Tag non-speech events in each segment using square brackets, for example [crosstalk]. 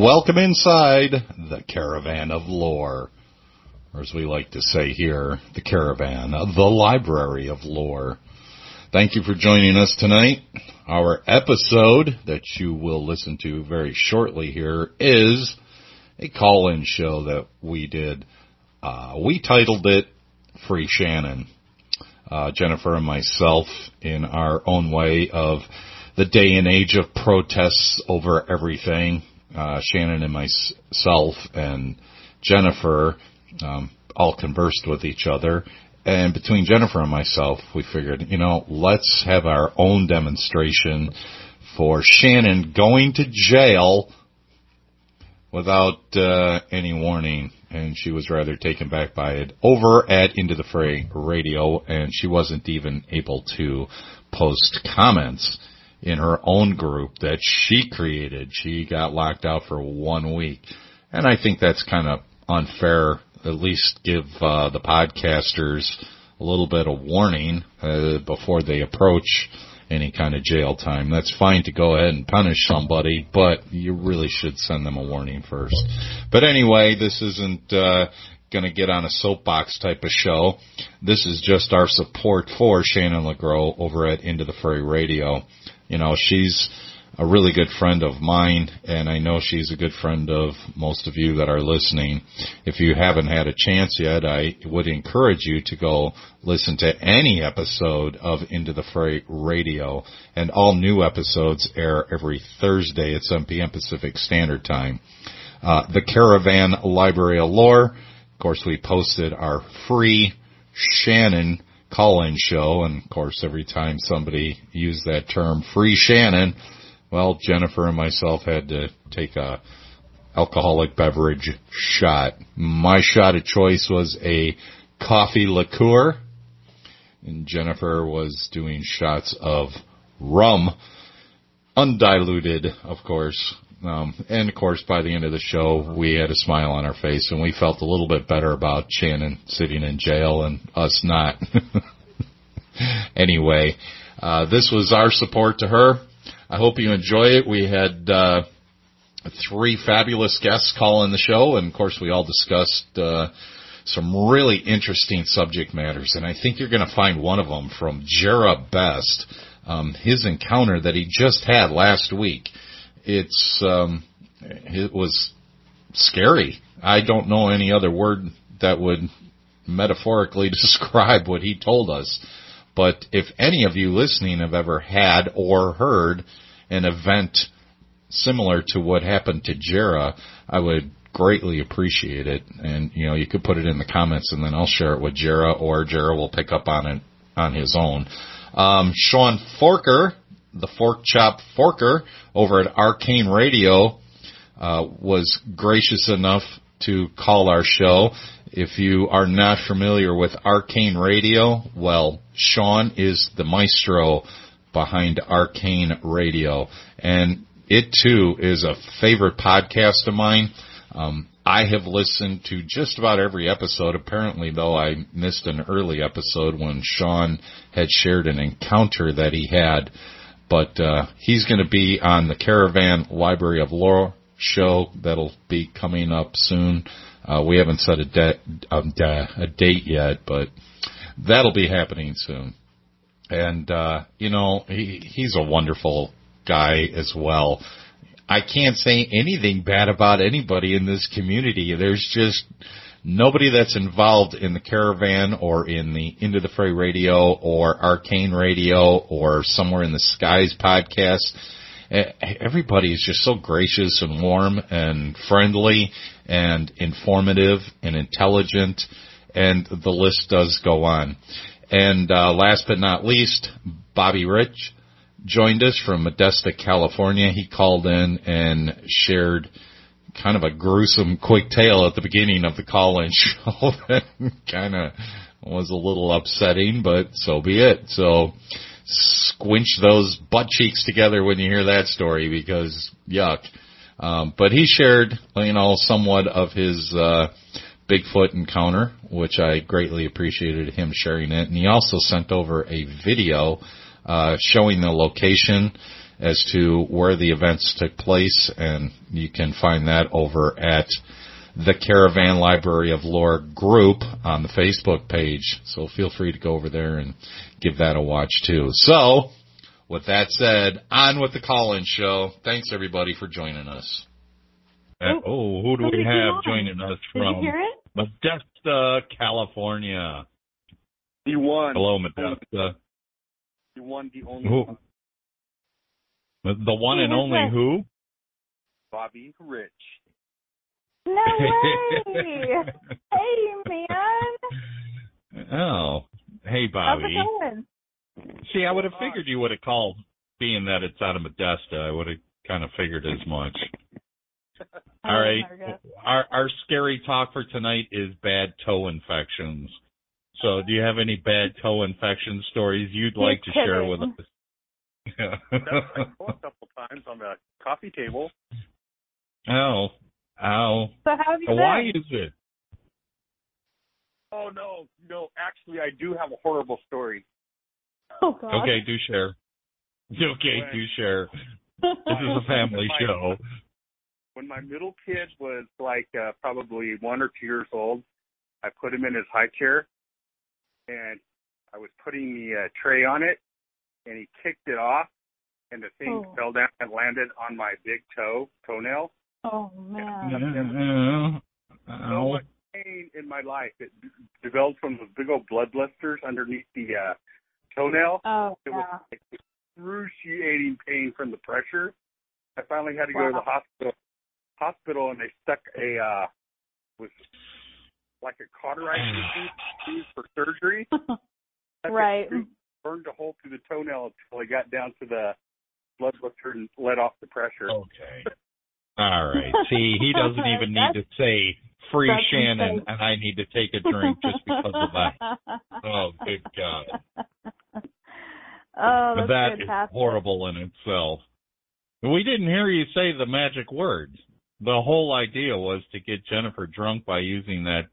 Welcome inside the Caravan of Lore. Or as we like to say here, the Caravan, the Library of Lore. Thank you for joining us tonight. Our episode that you will listen to very shortly here is a call-in show that we did. Uh, we titled it Free Shannon. Uh, Jennifer and myself in our own way of the day and age of protests over everything. Uh, Shannon and myself and Jennifer um, all conversed with each other. And between Jennifer and myself, we figured, you know, let's have our own demonstration for Shannon going to jail without uh, any warning. And she was rather taken back by it over at Into the Fray Radio, and she wasn't even able to post comments in her own group that she created. She got locked out for one week. And I think that's kind of unfair. At least give uh, the podcasters a little bit of warning uh, before they approach any kind of jail time. That's fine to go ahead and punish somebody, but you really should send them a warning first. But anyway, this isn't uh, going to get on a soapbox type of show. This is just our support for Shannon LeGros over at Into the Fray Radio. You know, she's a really good friend of mine, and I know she's a good friend of most of you that are listening. If you haven't had a chance yet, I would encourage you to go listen to any episode of Into the Fray Radio, and all new episodes air every Thursday at 7 p.m. Pacific Standard Time. Uh, the Caravan Library of Lore, of course, we posted our free Shannon call-in show, and of course, every time somebody used that term, free Shannon, well, Jennifer and myself had to take a alcoholic beverage shot. My shot of choice was a coffee liqueur, and Jennifer was doing shots of rum, undiluted, of course. Um, and of course, by the end of the show, we had a smile on our face, and we felt a little bit better about Shannon sitting in jail and us not. [laughs] anyway, uh, this was our support to her. I hope you enjoy it. We had uh, three fabulous guests call in the show, and of course, we all discussed uh, some really interesting subject matters. And I think you're going to find one of them from Jera Best, um, his encounter that he just had last week. It's um, it was scary. I don't know any other word that would metaphorically [laughs] describe what he told us. But if any of you listening have ever had or heard an event similar to what happened to Jera, I would greatly appreciate it. And, you know, you could put it in the comments and then I'll share it with Jera or Jera will pick up on it on his own. Um, Sean Forker, the Fork Chop Forker over at Arcane Radio, uh, was gracious enough to call our show if you are not familiar with Arcane Radio, well, Sean is the maestro behind Arcane Radio, and it too is a favorite podcast of mine. Um, I have listened to just about every episode. Apparently, though, I missed an early episode when Sean had shared an encounter that he had. But uh, he's going to be on the Caravan Library of Lore show that'll be coming up soon. Uh, we haven't set a, de- um, a date yet, but that'll be happening soon. And uh, you know, he, he's a wonderful guy as well. I can't say anything bad about anybody in this community. There's just nobody that's involved in the caravan or in the Into the Fray radio or Arcane radio or somewhere in the skies podcast everybody is just so gracious and warm and friendly and informative and intelligent, and the list does go on. And uh, last but not least, Bobby Rich joined us from Modesto, California. He called in and shared kind of a gruesome quick tale at the beginning of the call-in [laughs] show that kind of was a little upsetting, but so be it. So squinch those butt cheeks together when you hear that story because yuck. Um, but he shared, you know, somewhat of his uh, Bigfoot encounter, which I greatly appreciated him sharing it. And he also sent over a video uh, showing the location as to where the events took place, and you can find that over at the Caravan Library of Lore group on the Facebook page. So feel free to go over there and give that a watch too. So, with that said, on with the call-in show. Thanks everybody for joining us. Uh, oh, who do we have joining us from Did you hear it? Modesto, California? He won. Hello, Modesto. He won the only Who? One, The one and only that? who? Bobby Rich. No [laughs] way! hey, man. oh, hey, Bobby. How's Bobby. it going? See, I would have figured you would have called, being that it's out of Modesto. I would have kind of figured as much. [laughs] All right. All would right. never guess. Our our scary talk for tonight is bad toe infections. So, do you have any bad [laughs] toe infection stories you'd You're like to share with us? That's my phone a [laughs] couple times on the coffee table. oh, ow. So how have you been? Why is it? Oh no, no. Actually, I do have a horrible story. Oh, God. Okay, do share. Okay, do share. [laughs] This is a family My- show. When my middle kid was like uh, probably one or two years old, I put him in his high chair, and I was putting the uh, tray on it, and he kicked it off, and the thing Oh. fell down and landed on my big toe toenail. Oh, man. So much pain in my life. It developed from those big old blood blisters underneath the uh, toenail. Oh, It was like excruciating pain from the pressure. I finally had to go to the hospital. Hospital, and they stuck a uh, was like a cauterizing machine used [sighs] for surgery. [laughs] Stuck a right. Screw- Burned a hole through the toenail until I got down to the blood blister and let off the pressure. Okay. All right. See, he doesn't even need to say free That's Shannon insane. and I need to take a drink just because of that. [laughs] Oh, good God. Oh, that's that is fantastic. horrible in itself. We didn't hear you say the magic words. The whole idea was to get Jennifer drunk by using that.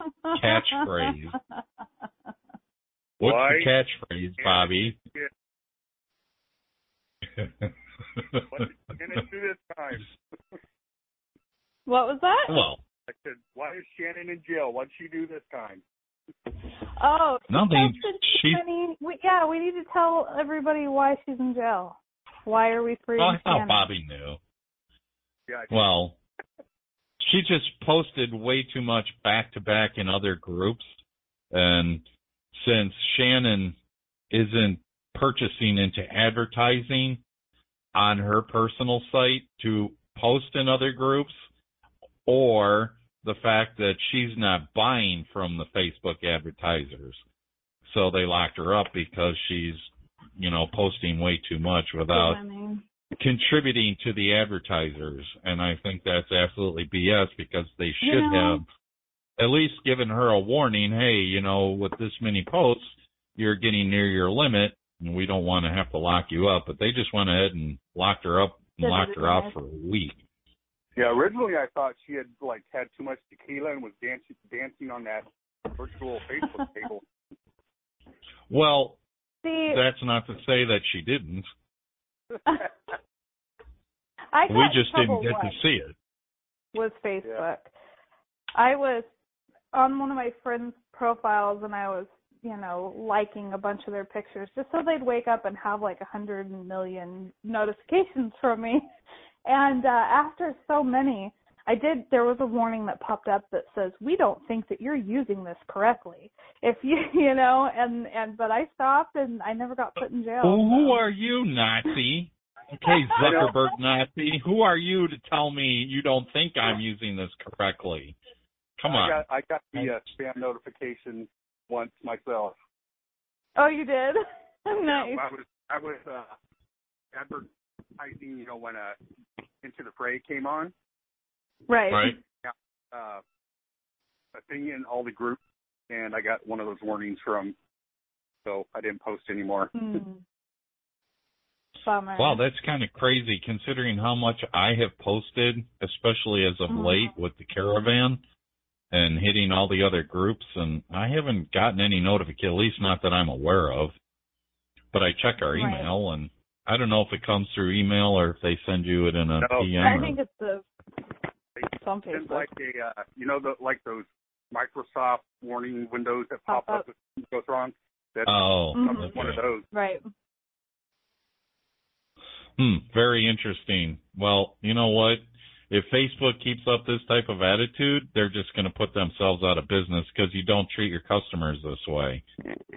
[laughs] catchphrase. [laughs] What's Why? the catchphrase, Bobby? What did Shannon do this time? What was that? well, I said, why is Shannon in jail? What'd she do this time? Oh, nothing. Justin, She. We, yeah, we need to tell everybody why she's in jail. Why are we freeing Oh, I thought Shannon? Bobby knew. Yeah, Well, she just posted way too much back to back in other groups. And since Shannon isn't purchasing into advertising on her personal site to post in other groups, or the fact that she's not buying from the Facebook advertisers. So they locked her up because she's, you know, posting way too much without I mean, contributing to the advertisers, and I think that's absolutely BS because they should Yeah. have at least given her a warning. Hey, you know, with this many posts, you're getting near your limit, and we don't want to have to lock you up. But they just went ahead and locked her up and Did locked her out for a week. Yeah, originally I thought she had like had too much tequila and was dancing dancing on that virtual Facebook [laughs] table. Well, see, that's not to say that she didn't. [laughs] I We just didn't trouble get to see it. was Facebook. I was on one of my friends' profiles and I was, you know, liking a bunch of their pictures just so they'd wake up and have like a hundred million notifications [laughs] from me. And uh after so many, I did there was a warning that popped up that says, We don't think that you're using this correctly. If [laughs] you you know, and and but I stopped and I never got put in jail. Well, who so. are you, Nazi? Okay, [laughs] Zuckerberg Nazi. Who are you to tell me you don't think I'm using this correctly? Come I on. got I got the uh, spam notification once myself. Oh you did? [laughs] Yeah, nice. I was I was uh advertising, you know, when uh Into the Fray came on, Right. Right. uh a thing in all the groups and I got one of those warnings from so I didn't post anymore. [laughs] Bummer. Wow, that's kind of crazy considering how much I have posted, especially as of Mhm. late with the caravan and hitting all the other groups, and I haven't gotten any notification, at least not that I'm aware of. But I check our Right. email, and I don't know if it comes through email or if they send you it in a No. PM. I or- think it's the it's on It's Facebook. like a, uh, you know, the, like those Microsoft warning windows that pop, Pop up if something goes wrong. That's oh, Mhm. one of those. Right. Hmm, very interesting. Well, you know what? If Facebook keeps up this type of attitude, they're just going to put themselves out of business because you don't treat your customers this way.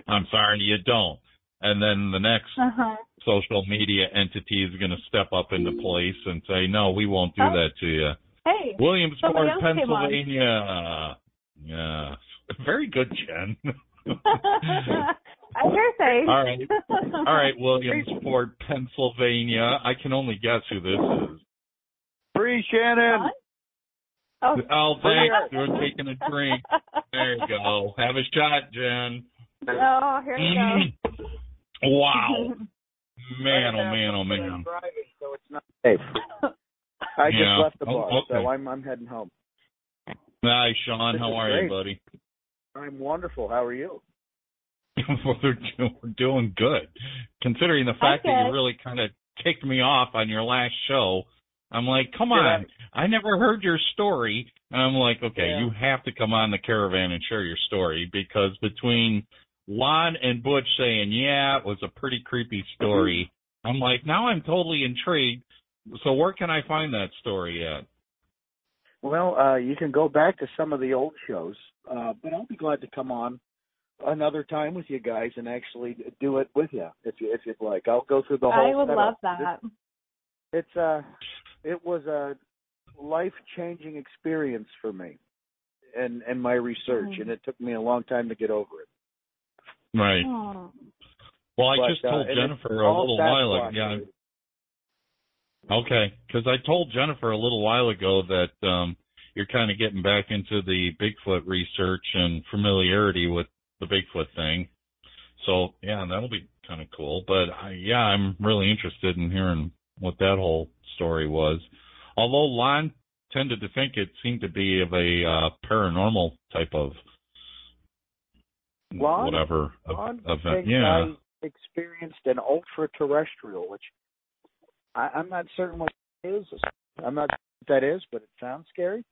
I'm sorry, you don't. And then the next Uh-huh. social media entity is going to step up into place and say, no, we won't do Oh. that to you. Hey. Williamsport, Somebody else came on. Pennsylvania. Yeah. Very good, Jen. [laughs] [laughs] I hear say. All right. All right, [laughs] Williamsport, Pennsylvania. I can only guess who this is. Free Shannon. Oh. Oh, thanks. We're [laughs] taking a drink. There you go. Have a shot, Jen. Oh, here we go. Mm. Wow. [laughs] Man, oh man, oh man. Driving, so it's not safe. I just Yeah. left the Oh, bar, okay. so I'm I'm heading home. Hi, Sean. This How is are you, buddy? I'm wonderful. How are you? [laughs] we're, doing good. Considering the fact that you really kind of kicked me off on your last show, I'm like, come Did on. I never heard your story. And I'm like, okay, Yeah. you have to come on the caravan and share your story because between Lon and Butch saying, yeah, it was a pretty creepy story, I'm like, now I'm totally intrigued. So where can I find that story at? Well, uh, you can go back to some of the old shows, uh, but I'll be glad to come on another time with you guys and actually do it with you if you if you'd like. I'll go through the whole. Thing. I would setup. love that. It's uh it was a life changing experience for me and and my research Mm. and it took me a long time to get over it. Right. Well, I But, just uh, told and it's Jennifer a little while ago. Yeah. Okay, because I told Jennifer a little while ago that um, you're kind of getting back into the Bigfoot research and familiarity with the Bigfoot thing. So yeah, that'll be kind of cool. But I, yeah, I'm really interested in hearing what that whole story was. Although Lon tended to think it seemed to be of a uh, paranormal type of Lon? whatever Ron event. Yeah. I experienced an ultra terrestrial, which I, I'm not certain what it is. I'm not sure what that is, but it sounds scary.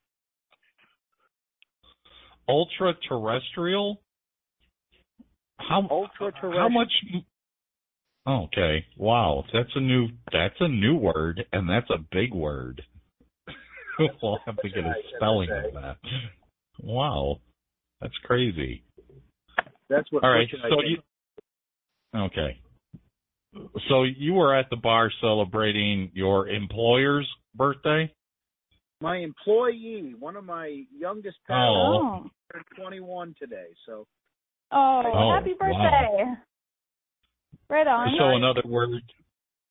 ultra terrestrial. How Ultra How much? Okay, wow, that's a new that's a new word, and that's a big word. [laughs] we'll have to get a spelling of that. Wow, that's crazy. That's what All right, Butch and I so you okay? So you were at the bar celebrating your employer's birthday. my employee, one of my youngest Oh. Oh. turned 21 today. So Oh, Oh, happy wow. Birthday. Right on. So in other words,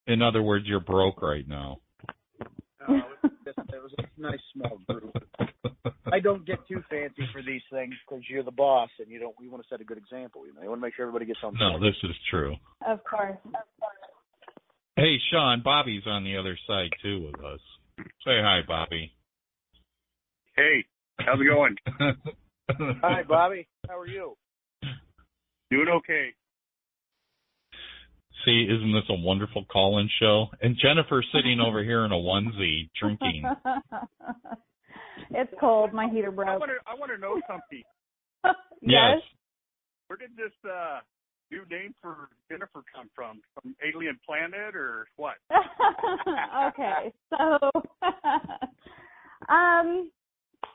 in other words, you're broke right now. it, was just, it was a nice small group. [laughs] I don't get too fancy for these things because you're the boss and you don't. We want to set a good example. You know, you want to make sure everybody gets home. No, this is true. Of course. Hey, Sean, Bobby's on the other side too with us. Say hi, Bobby. Hey, how's it going? [laughs] Hi, Bobby. How are you? Doing okay. See, isn't this a wonderful call-in show? And Jennifer sitting over here in a onesie drinking. [laughs] it's cold. My heater I broke. want to I want to know [laughs] something. yes. Where did this uh new name for Jennifer come from? From Alien Planet or what? [laughs] okay. So um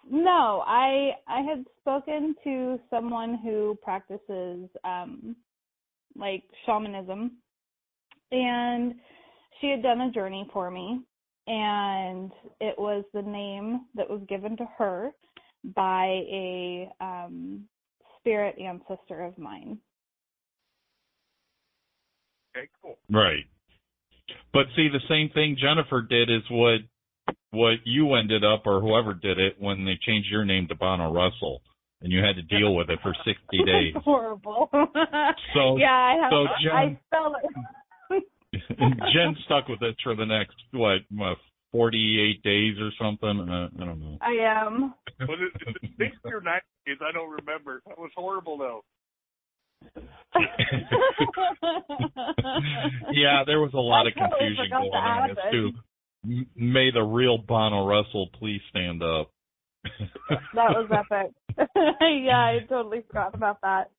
no, I I had spoken to someone who practices um like shamanism and she had done a journey for me and it was the name that was given to her by a um spirit ancestor of mine. Okay, cool. right. But see, the same thing Jennifer did is what what you ended up, or whoever did it, when they changed your name to Bono Russell, and you had to deal with it for sixty [laughs] days. Horrible. So- [laughs] yeah, I have. so Jen- I spell it. And Jen stuck with it for the next what, what forty-eight days or something. Uh, I don't know. I am. Was it, is it sixty or ninety days? I don't remember. That was horrible though. [laughs] yeah, there was a lot I of totally confusion going on add as this. to may the real Bono Russell please stand up. [laughs] that was epic. [laughs] yeah, I totally forgot about that.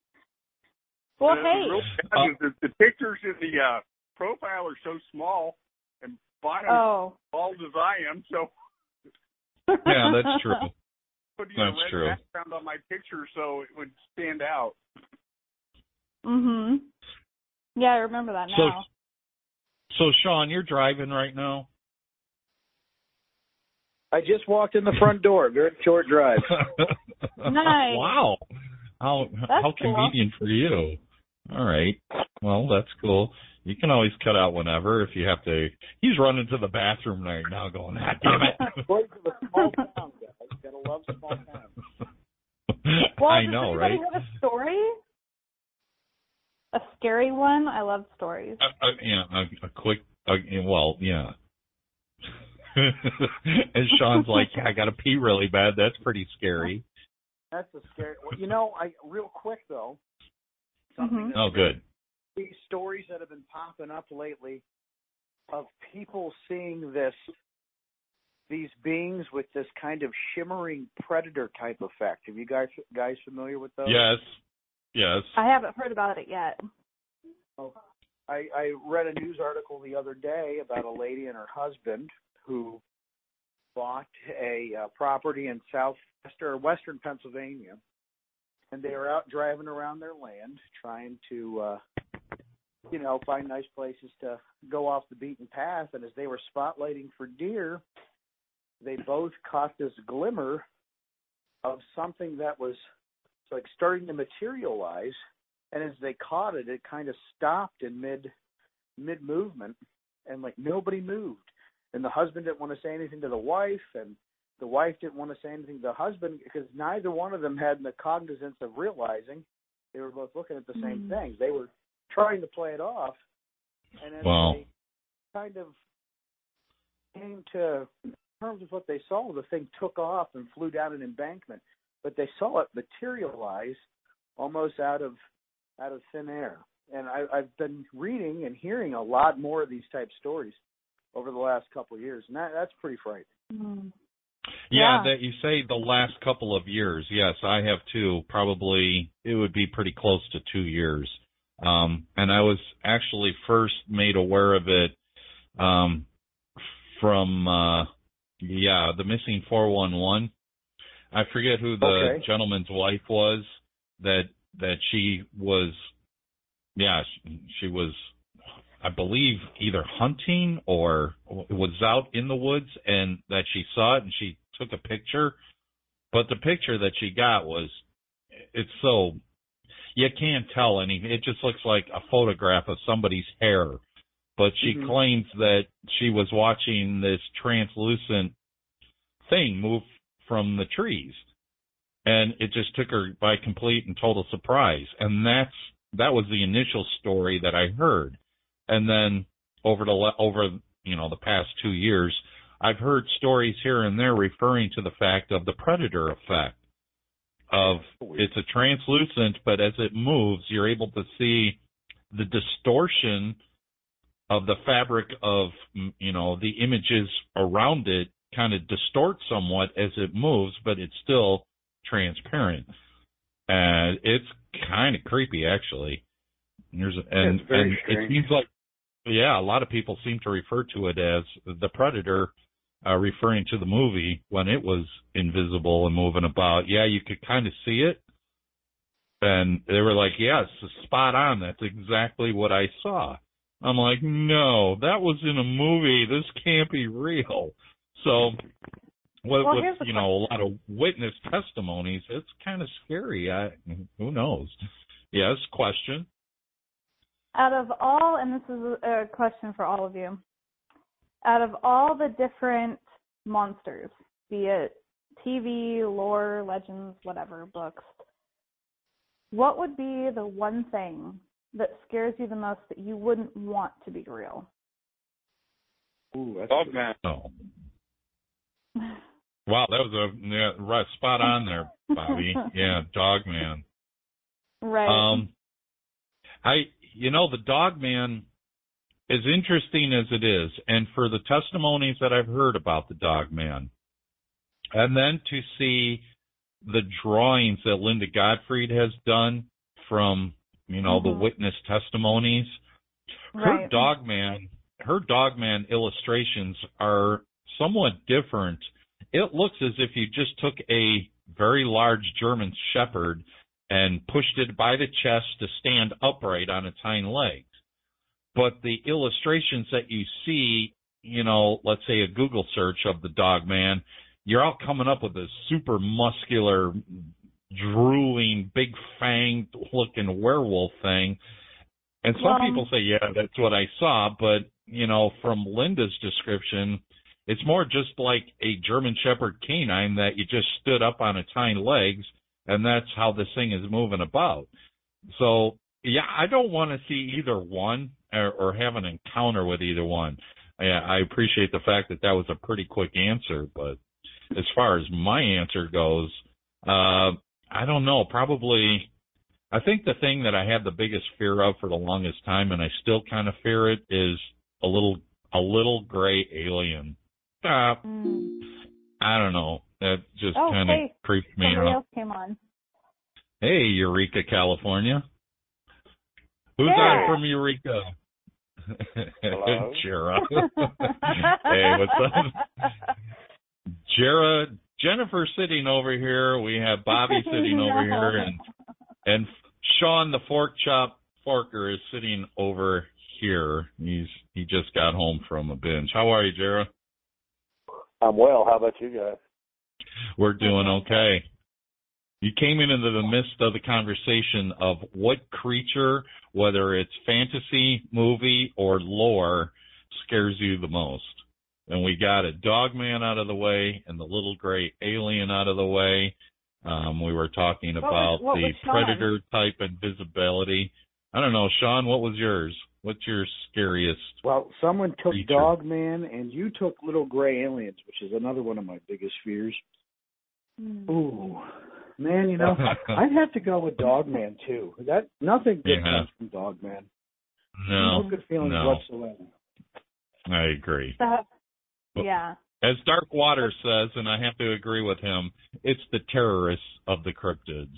Well, the, hey, the, real bad is the, the pictures in the uh, profile are so small, and Bono's oh, bald as I am, so yeah, that's [laughs] true. putting That's a red true. background on my picture so it would stand out. mhm. Yeah, I remember that now. so Sean, you're driving right now. I just walked in the front door. Very short drive. [laughs] Nice. Wow. How how cool. convenient for you. All right. Well, that's cool. You can always cut out whenever if you have to. He's running to the bathroom right now, going, "Ah, damn it." [laughs] Voice of a small town, guys. Gotta love small towns. [laughs] Well, I does know, anybody right? have a story? A scary one? I love stories. Uh, uh, yeah, a, a quick. Uh, well, yeah. [laughs] and Sean's like, "I got to pee really bad. That's pretty scary." That's a scary. Well, you know, I real quick though. Something Mhm. Oh, good. These stories that have been popping up lately of people seeing this these beings with this kind of shimmering predator type effect. Have you guys guys familiar with those? Yes. Yes. I haven't heard about it yet. I, I read a news article the other day about a lady and her husband who bought a uh, property in south or western Pennsylvania, and they were out driving around their land trying to, uh, you know, find nice places to go off the beaten path. And as they were spotlighting for deer, they both caught this glimmer of something that was like starting to materialize and as they caught it, it kind of stopped in mid mid movement, and like nobody moved. And the husband didn't want to say anything to the wife, and the wife didn't want to say anything to the husband because neither one of them had the cognizance of realizing they were both looking at the same Mhm. things. They were trying to play it off, and as Wow. they kind of came to terms with what they saw, the thing took off and flew down an embankment. But they saw it materialize almost out of out of thin air. And I, I've been reading and hearing a lot more of these type stories over the last couple of years, and that, that's pretty frightening. Mm. Yeah, Yeah. that you say the last couple of years. Yes, I have too. Probably it would be pretty close to two years. Um, and I was actually first made aware of it um, from uh, yeah the missing four one one. I forget who the Okay. gentleman's wife was that that she was. Yeah, she, she was. I believe either hunting or was out in the woods and that she saw it and she took a picture. But the picture that she got was, it's so, you can't tell anything. It just looks like a photograph of somebody's hair. But she Mhm. claims that she was watching this translucent thing move from the trees. And it just took her by complete and total surprise. And that's, that was the initial story that I heard and then over the over you know the past two years, I've heard stories here and there referring to the fact of the predator effect. Of it's a translucent, but as it moves, you're able to see the distortion of the fabric of you know the images around it kind of distort somewhat as it moves, but it's still transparent. And it's kind of creepy actually. There's and it's very and it strange. seems like yeah, a lot of people seem to refer to it as the predator, uh, referring to the movie when it was invisible and moving about. Yeah, you could kind of see it, and they were like, "Yes, spot on. That's exactly what I saw." I'm like, "No, that was in a movie. This can't be real." So, with, Well, with you know a lot of witness testimonies, it's kind of scary. I who knows? Yes, question. Out of all, and this is a question for all of you, out of all the different monsters, be it TV, lore, legends, whatever, books, what would be the one thing that scares you the most that you wouldn't want to be real? Ooh, that's Dog man. Oh. Wow, that was a yeah, right spot on there, Bobby. [laughs] yeah, dog man. right. Um, I, you know, the dog man, as interesting as it is, and for the testimonies that I've heard about the dog man, and then to see the drawings that Linda Godfrey has done from, you know, Mhm. the witness testimonies, her dog man, her dog man illustrations are somewhat different. It looks as if you just took a very large German Shepherd and pushed it by the chest to stand upright on its hind legs. But the illustrations that you see, you know, let's say a Google search of the dog man, you're all coming up with a super muscular, drooling, big fanged looking werewolf thing. And some Well- um, people say, yeah, that's what I saw, but you know, from Linda's description, it's more just like a German Shepherd canine that you just stood up on its hind legs and that's how this thing is moving about. So, yeah, I don't want to see either one or, or have an encounter with either one. I, I appreciate the fact that that was a pretty quick answer, but as far as my answer goes, uh, I don't know. Probably, I think the thing that I had the biggest fear of for the longest time, and I still kind of fear it, is a little a little gray alien. Uh, Mm. I don't know. That just Oh, kind of hey, creeps me Somebody out. else came on. Hey, Eureka, California. Who's Yeah. on from Eureka? Hello? [laughs] Jera. hey, what's up? Jera, Jennifer sitting over here. We have Bobby [laughs] sitting over here, and and Sean, the fork chop forker, is sitting over here. He's he just got home from a binge. How are you, Jera? I'm well. How about you guys? We're doing okay. You came in into the midst of the conversation of what creature, whether it's fantasy, movie, or lore, scares you the most. And we got a dog man out of the way and the little gray alien out of the way. Um, we were talking about what the was Sean? predator type invisibility. I don't know, Sean, what was yours? What's your scariest? Well, someone took Creature. Dog Man, and you took Little Gray Aliens, which is another one of my biggest fears. Mm. Ooh, man, you know, [laughs] I'd have to go with Dog Man too. That nothing good Yeah. comes from Dog Man. no, good feelings no. whatsoever. I agree. That- yeah. As Dark Water says, and I have to agree with him, it's the terrorists of the cryptids.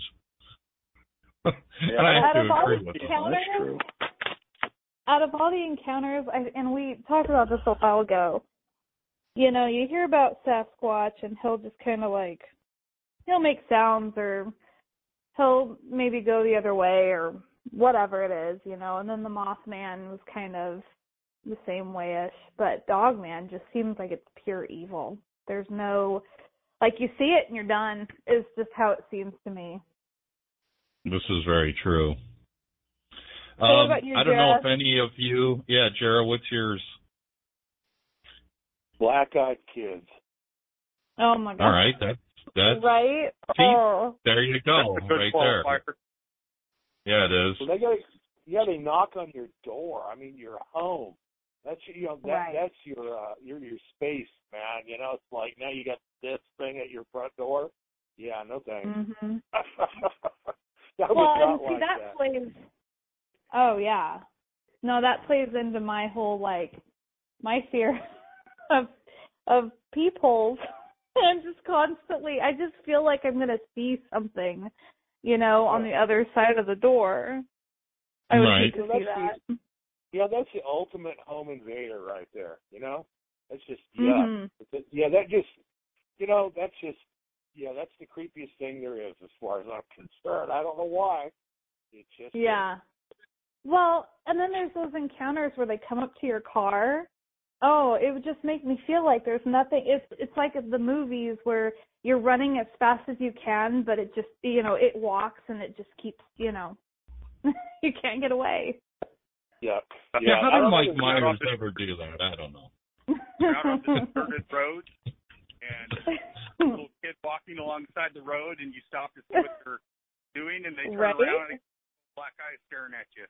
[laughs] and I have Out to agree with him. That's true. out of all the encounters, I, and we talked about this a while ago. You know, you hear about Sasquatch, and he'll just kind of like he'll make sounds, or he'll maybe go the other way, or whatever it is, you know. And then the Mothman was kind of the same wayish, but Dogman just seems like it's pure evil. There's no like you see it and you're done. Is just how it seems to me. This is very true. what Um, you, I don't know if any of you, yeah, Jarrah, what's yours? Black eyed kids. Oh my god. All right, that's that's right? See? Oh. there you go, That's a right there. qualifier. Yeah, it is. Well, they got yeah, they knock on your door. I mean, your home. That's you know that Right. that's your uh your your space, man. You know, it's like now you got this thing at your front door. Yeah, no thanks. Mhm. [laughs] that Well, was and see like that, that. plays Oh yeah. No, that plays into my whole like my fear [laughs] of of peepholes. [laughs] I'm just constantly I just feel like I'm gonna see something, you know, on the other side of the door. I would Right. hate to see that's that. Yeah, that's the ultimate home invader right there. You know, that's just yeah, Mhm. Yeah. That just you know that's just yeah, that's the creepiest thing there is as far as I'm concerned. I don't know why. It's just Yeah. Well, and then there's those encounters where they come up to your car. Oh, it would just make me feel like there's nothing. It's it's like the movies where you're running as fast as you can, but it just you know it walks and it just keeps you know [laughs] you can't get away. yeah. Yeah, Yeah, how I did don't Mike know. Myers ever do that? I don't know. You're out on the deserted road, and [laughs] a little kid walking alongside the road, and you stop to see what they're doing, and they turn Right? around and black eyes staring at you.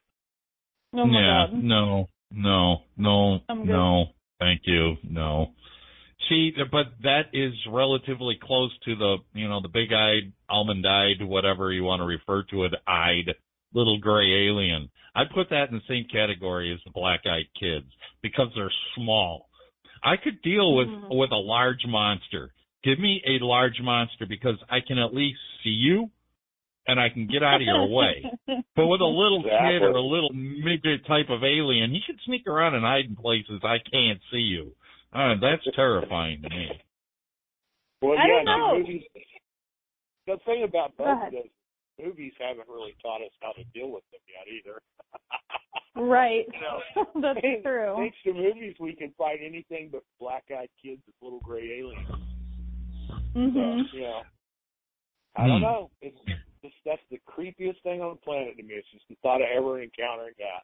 oh my yeah, god. no, no, no, I'm no. Thank you. No. See, but that is relatively close to the, you know, the big-eyed, almond-eyed, whatever you want to refer to it, eyed little gray alien. I put that in the same category as the black-eyed kids because they're small. I could deal with Mhm. with a large monster. Give me a large monster because I can at least see you and I can get out of your way. But with a little kid or a little midget type of alien, he should sneak around and hide in places I can't see you. Uh, that's terrifying to me. Well, I yeah, don't know. the movies. The thing about both of those movies haven't really taught us how to deal with them yet either. right. [laughs] You know, [laughs] That's true. Thanks to movies, we can fight anything but black-eyed kids with little gray aliens. Mm-hmm. So, you know, I don't Hmm. know. It's just that's the creepiest thing on the planet to me. It's just the thought of ever encountering that.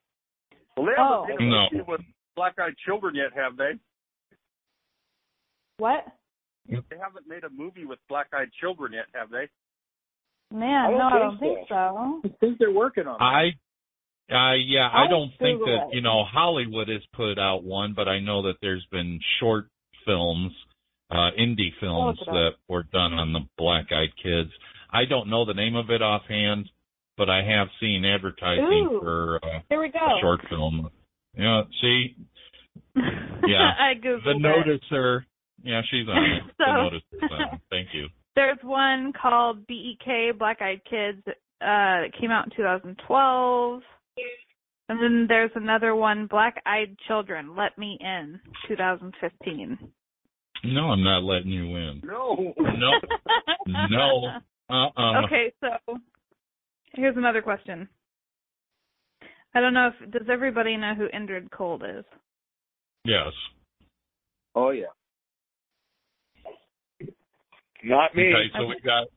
Well, they Oh. haven't made a No. movie with black-eyed children yet, have they? What? They haven't made a movie with black-eyed children yet, have they? Man, I no, I don't think so. I think they're working on it. I uh yeah, I I'll don't think that, it. you know, Hollywood has put out one, but I know that there's been short films, uh indie films look it up. that were done on the black eyed kids. I don't know the name of it offhand, but I have seen advertising Ooh. for uh, Here we go. a short film. Yeah, see [laughs] Yeah. I googled the it. noticer. Yeah, she's on it. [laughs] So- the noticer's on. Thank you. There's one called BEK Black Eyed Kids uh that came out in 2012. And then there's another one Black Eyed Children Let Me In 2015. No, I'm not letting you in. No. No. [laughs] No. Uh-uh. Okay, so here's another question. I don't know if does everybody know who Indrid Cold is? Yes. Oh yeah. Not me. Okay, so we got.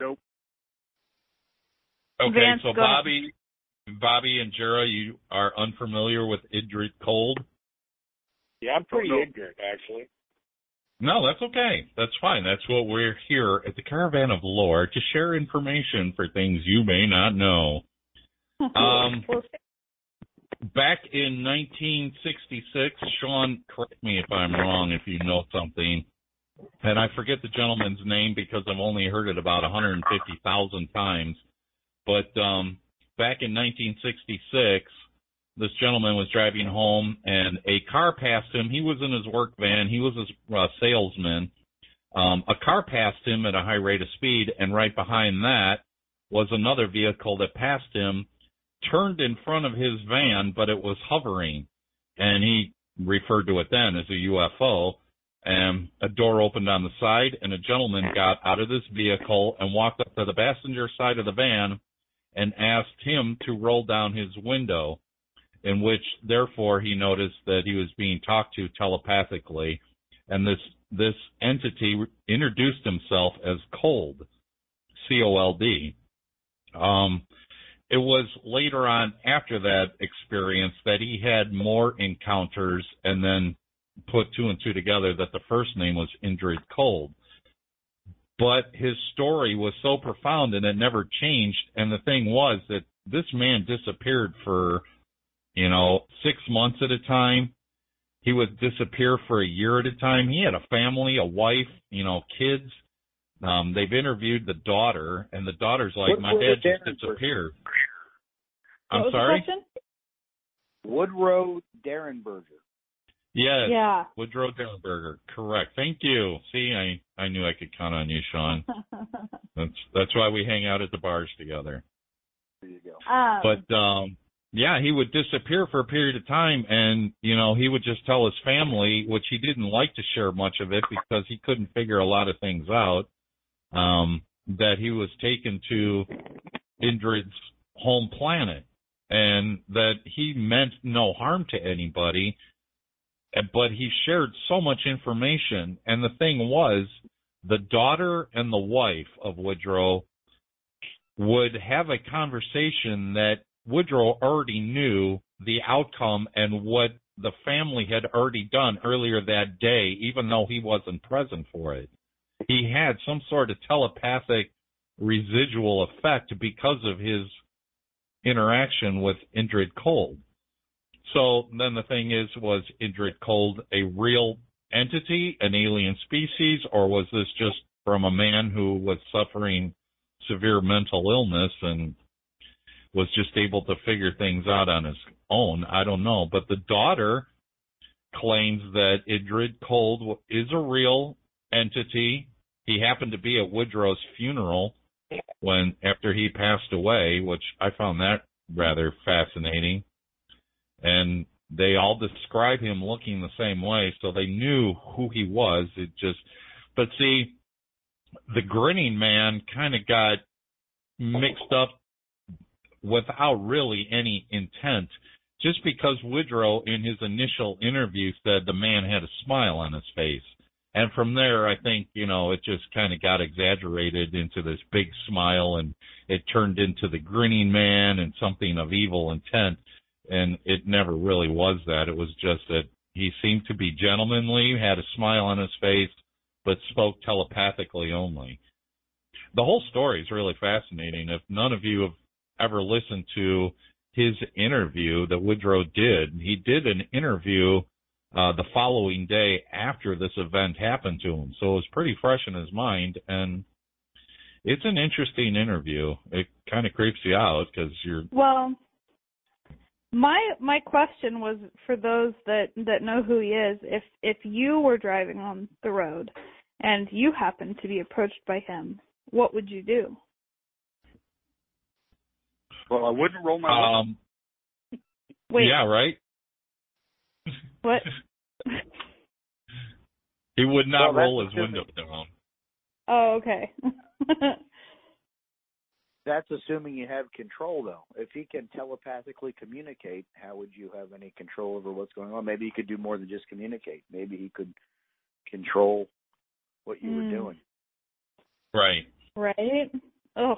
Nope. Okay, Vance, so go ahead. Bobby, Bobby and Jera, you are unfamiliar with Indrid Cold. Yeah, I'm pretty Oh, no. ignorant actually. No, that's okay. That's fine. That's what we're here at the Caravan of Lore to share information for things you may not know. [laughs] Um, Back in 1966, Sean, correct me if I'm wrong if you know something, and I forget the gentleman's name because I've only heard it about 150,000 times. But um, back in 1966, this gentleman was driving home and a car passed him. He was in his work van. He was a uh, salesman. Um, a car passed him at a high rate of speed, and right behind that was another vehicle that passed him, turned in front of his van, but it was hovering, and he referred to it then as a UFO. And a door opened on the side, and a gentleman got out of this vehicle and walked up to the passenger side of the van and asked him to roll down his window in which therefore he noticed that he was being talked to telepathically and this this entity introduced himself as cold c o l d um it was later on after that experience that he had more encounters and then put two and two together that the first name was Indrid Cold. But his story was so profound and it never changed. And the thing was that this man disappeared for you know, six months at a time. He would disappear for a year at a time. He had a family, a wife, you know, kids. Um, they've interviewed the daughter, and the daughter's like, What "My was dad just disappeared." what I'm was sorry. The? Woodrow Derenberger. Yes, Yeah. Woodrow Derenberger. Correct. Thank you. See, I I knew I could count on you, Sean. [laughs] That's that's why we hang out at the bars together. There you go. um, But um yeah, he would disappear for a period of time and, you know, he would just tell his family, which he didn't like to share much of it because he couldn't figure a lot of things out, um, that he was taken to Indrid's home planet and that he meant no harm to anybody, but he shared so much information. And the thing was, the daughter and the wife of Woodrow would have a conversation that Woodrow already knew the outcome and what the family had already done earlier that day, even though he wasn't present for it. He had some sort of telepathic residual effect because of his interaction with Indrid Cold. So then the thing is, was Indrid Cold a real entity, an alien species, or was this just from a man who was suffering severe mental illness and was just able to figure things out on his own. I don't know, but the daughter claims that Indrid Cold is a real entity. He happened to be at Woodrow's funeral when after he passed away, which I found that rather fascinating. And they all describe him looking the same way, so they knew who he was. It just, but see, the grinning man kind of got mixed up without really any intent, just because Woodrow in his initial interview said the man had a smile on his face. And from there, I think, you know, it just kind of got exaggerated into this big smile and it turned into the grinning man and something of evil intent. And it never really was that. It was just that he seemed to be gentlemanly, had a smile on his face, but spoke telepathically only. The whole story is really fascinating. If none of you have ever listened to his interview that Woodrow did, he did an interview uh, the following day after this event happened to him. So it was pretty fresh in his mind, and it's an interesting interview. It kind of creeps you out because you're Well, my my question was for those that that know who he is. If if you were driving on the road and you happened to be approached by him, what would you do? Well, I wouldn't roll my um [laughs] Wait, yeah right. what? [laughs] he would not Well, roll his window down. Oh, okay. [laughs] That's assuming you have control, though. If he can telepathically communicate, how would you have any control over what's going on? Maybe he could do more than just communicate. Maybe he could control what you were Hmm. doing. Right. right? Oh,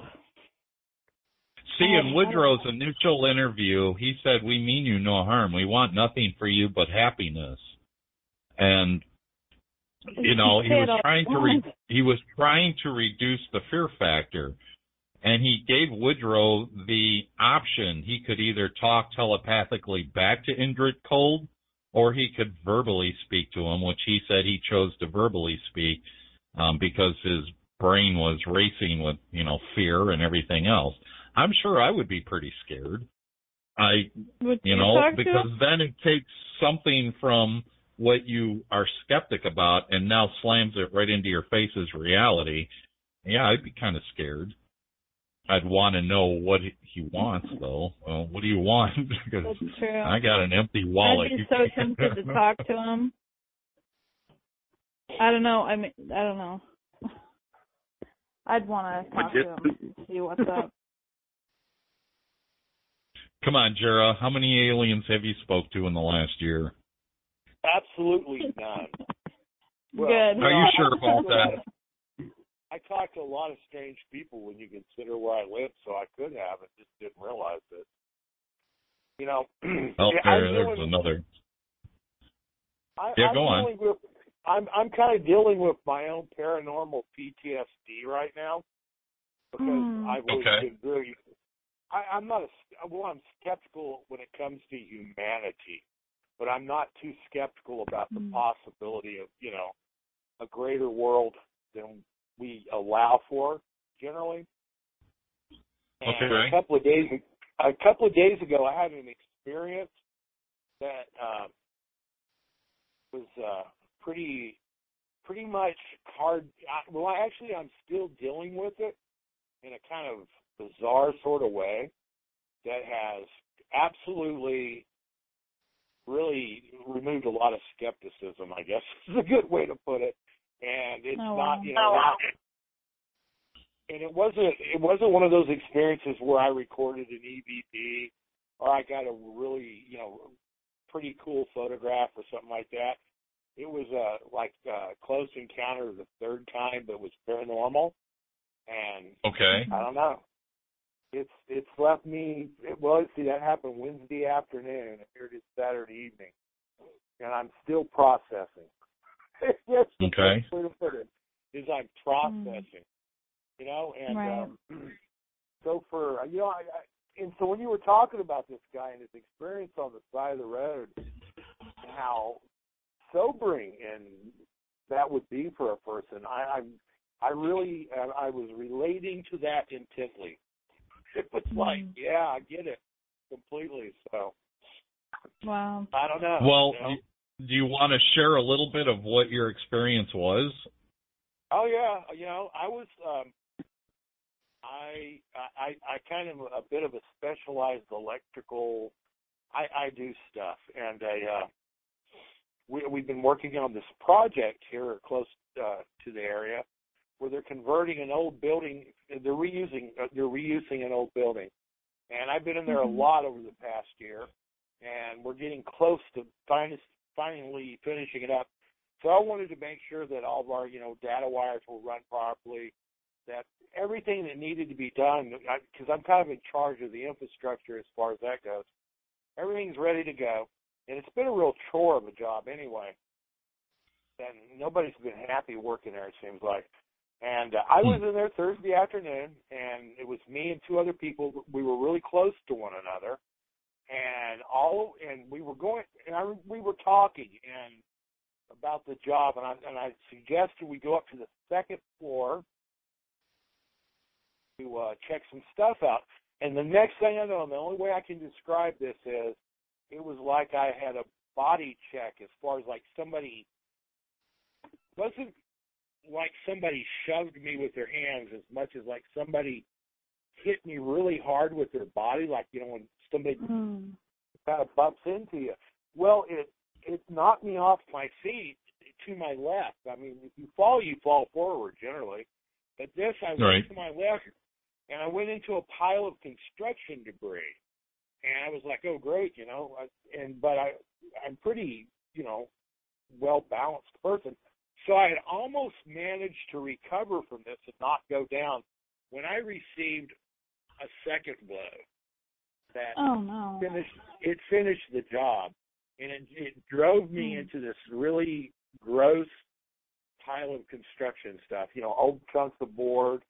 See, in Woodrow's initial interview, he said, "We mean you no harm. We want nothing for you but happiness." And you know, he was trying to re- he was trying to reduce the fear factor, and he gave Woodrow the option. He could either talk telepathically back to Indrid Cold, or he could verbally speak to him, which he said he chose to verbally speak um, because his brain was racing with you know fear and everything else. I'm sure I would be pretty scared. I Would you you know, talk to because then it takes something from what you are skeptic about and now slams it right into your face as reality. Yeah, I'd be kind of scared. I'd want to know what he- he wants, though. Well, what do you want? [laughs] because That's true. I got an empty wallet. I'd be so tempted to talk to him. I don't know. I mean, I don't know. I'd want to talk to him and see what's up. Come on, Jera. How many aliens have you spoke to in the last year? Absolutely none. Well, Good. Are you sure about that? I talked to a lot of strange people when you consider where I live, so I could have and just didn't realize it. You know, [clears throat] Oh, yeah, there, I'm there's dealing, another. I, Yeah, I'm go on. with, I'm I'm kind of dealing with my own paranormal PTSD right now because Hmm. I've Okay. been very. I, I'm not a well. I'm skeptical when it comes to humanity, but I'm not too skeptical about the Hmm. possibility of you know a greater world than we allow for generally. And Okay. a couple of days a couple of days ago, I had an experience that um, was uh, pretty pretty much hard. I, well, I actually I'm still dealing with it in a kind of bizarre sort of way that has absolutely really removed a lot of skepticism. I guess [laughs] is a good way to put it. And it's Oh, not, you know, and it wasn't it wasn't one of those experiences where I recorded an EVP or I got a really you know pretty cool photograph or something like that. It was uh like uh close encounter the third time, but was paranormal, and Okay. I don't know. It's it's left me. It, well, see that happened Wednesday afternoon, and here it is Saturday evening, and I'm still processing. [laughs] That's the Okay. way to put it. Is I'm processing, you know, and Right. um, [clears throat] so for you know, I, I and so when you were talking about this guy and his experience on the side of the road, how sobering and that would be for a person, I, I'm I really I, I was relating to that intently, it was like, Mm. yeah, I get it completely. So Wow. I don't know. Well, you know? do you want to share a little bit of what your experience was? Oh yeah, you know, I was um I I I kind of a bit of a specialized electrical I I do stuff and I uh we we've been working on this project here close uh to the area where they're converting an old building they're reusing uh, they're reusing an old building. And I've been in there Mhm. a lot over the past year and we're getting close to finally finally finishing it up so I wanted to make sure that all of our, you know, data wires were run properly, that everything that needed to be done, because I'm kind of in charge of the infrastructure as far as that goes. Everything's ready to go, and it's been a real chore of a job anyway. And nobody's been happy working there. It seems like. And uh, I was in there Thursday afternoon, and it was me and two other people. We were really close to one another, and all, and we were going, and I, we were talking, and about the job, and I and I suggested we go up to the second floor to uh, check some stuff out. And the next thing I know, the only way I can describe this is, it was like I had a body check as far as like somebody wasn't like somebody shoved me with their hands as much as like somebody hit me really hard with their body, like you know when somebody Mm. kind of bumps into you. Well, it it knocked me off my feet to my left. I mean, if you fall, you fall forward generally. But this, I went Right. to my left, and I went into a pile of construction debris, and I was like, "Oh, great," you know. I- And but I, I'm pretty, you know, well balanced person, so I had almost managed to recover from this and not go down when I received a second blow. That Oh no. finished it finished the job and it, it drove me Hmm. into this really gross pile of construction stuff you know old chunks of board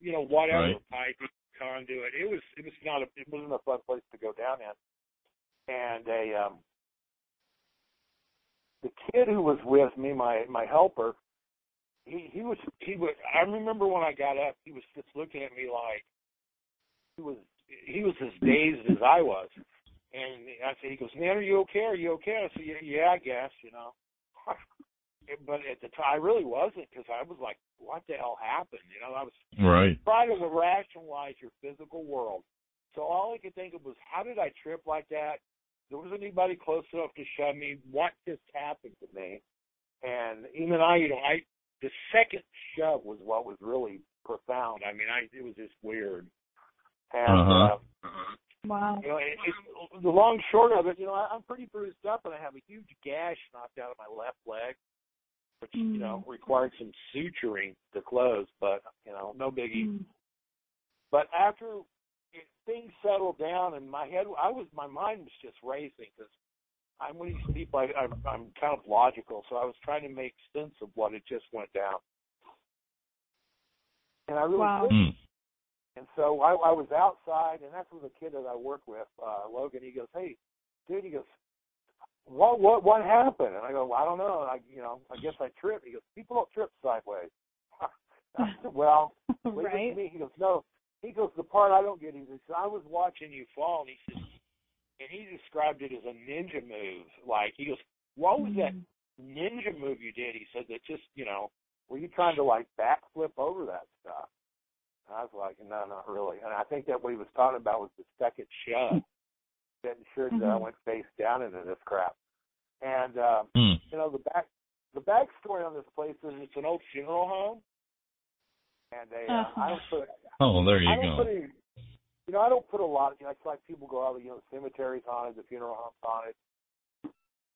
you know whatever Right. pipe conduit it was it was not a it wasn't a fun place to go down in and a um kid who was with me my my helper he he was he was i remember when i got up he was just looking at me like he was he was as dazed as I was. And I said, he goes, man, are you okay? Are you okay? I said, yeah, yeah I guess, you know. [laughs] but at the time, I really wasn't because I was like, what the hell happened? You know, I was Right. trying to rationalize your physical world. So all I could think of was, how did I trip like that? There wasn't anybody close enough to shove me. What just happened to me? And even I, you know, I the second shove was what was really profound. I mean, I it was just weird. And Uh-huh. uh, Wow. you know, it, it, the long short of it, you know, I, I'm pretty bruised up, and I have a huge gash knocked out of my left leg, which you know required some suturing to close, but you know, no biggie. Mm. But after it, things settled down, and my head, I was, my mind was just racing because I'm when you sleep. I, I'm, I'm kind of logical, so I was trying to make sense of what had just went down, and I really Wow. couldn't. Mm. And so I, I was outside, and that's with a kid that I work with, uh, Logan. He goes, "Hey, dude," he goes, "What, what, what happened?" And I go, well, "I don't know. I, you know, I guess I tripped." He goes, "People don't trip sideways." [laughs] I said, "Well, [laughs] leave it right. to me." He goes, "No." He goes, "The part I don't get is, he said, I was watching you fall," and he says, and he described it as a ninja move. Like he goes, "What was that Mm. ninja move you did?" He said that just, you know, were you trying to like backflip over that stuff? And I was like, no, not really. And I think that what he was talking about was the second shove that ensured that I Mhm. went face down into this crap. And uh, Mm. you know, the back the backstory on this place is it's an old funeral home. And they, uh, I don't put [laughs] Oh, there you I don't go. put any, you know, I don't put a lot. Of, You know, it's like people go out, you know, cemeteries cemetery's haunted, the funeral home's haunted.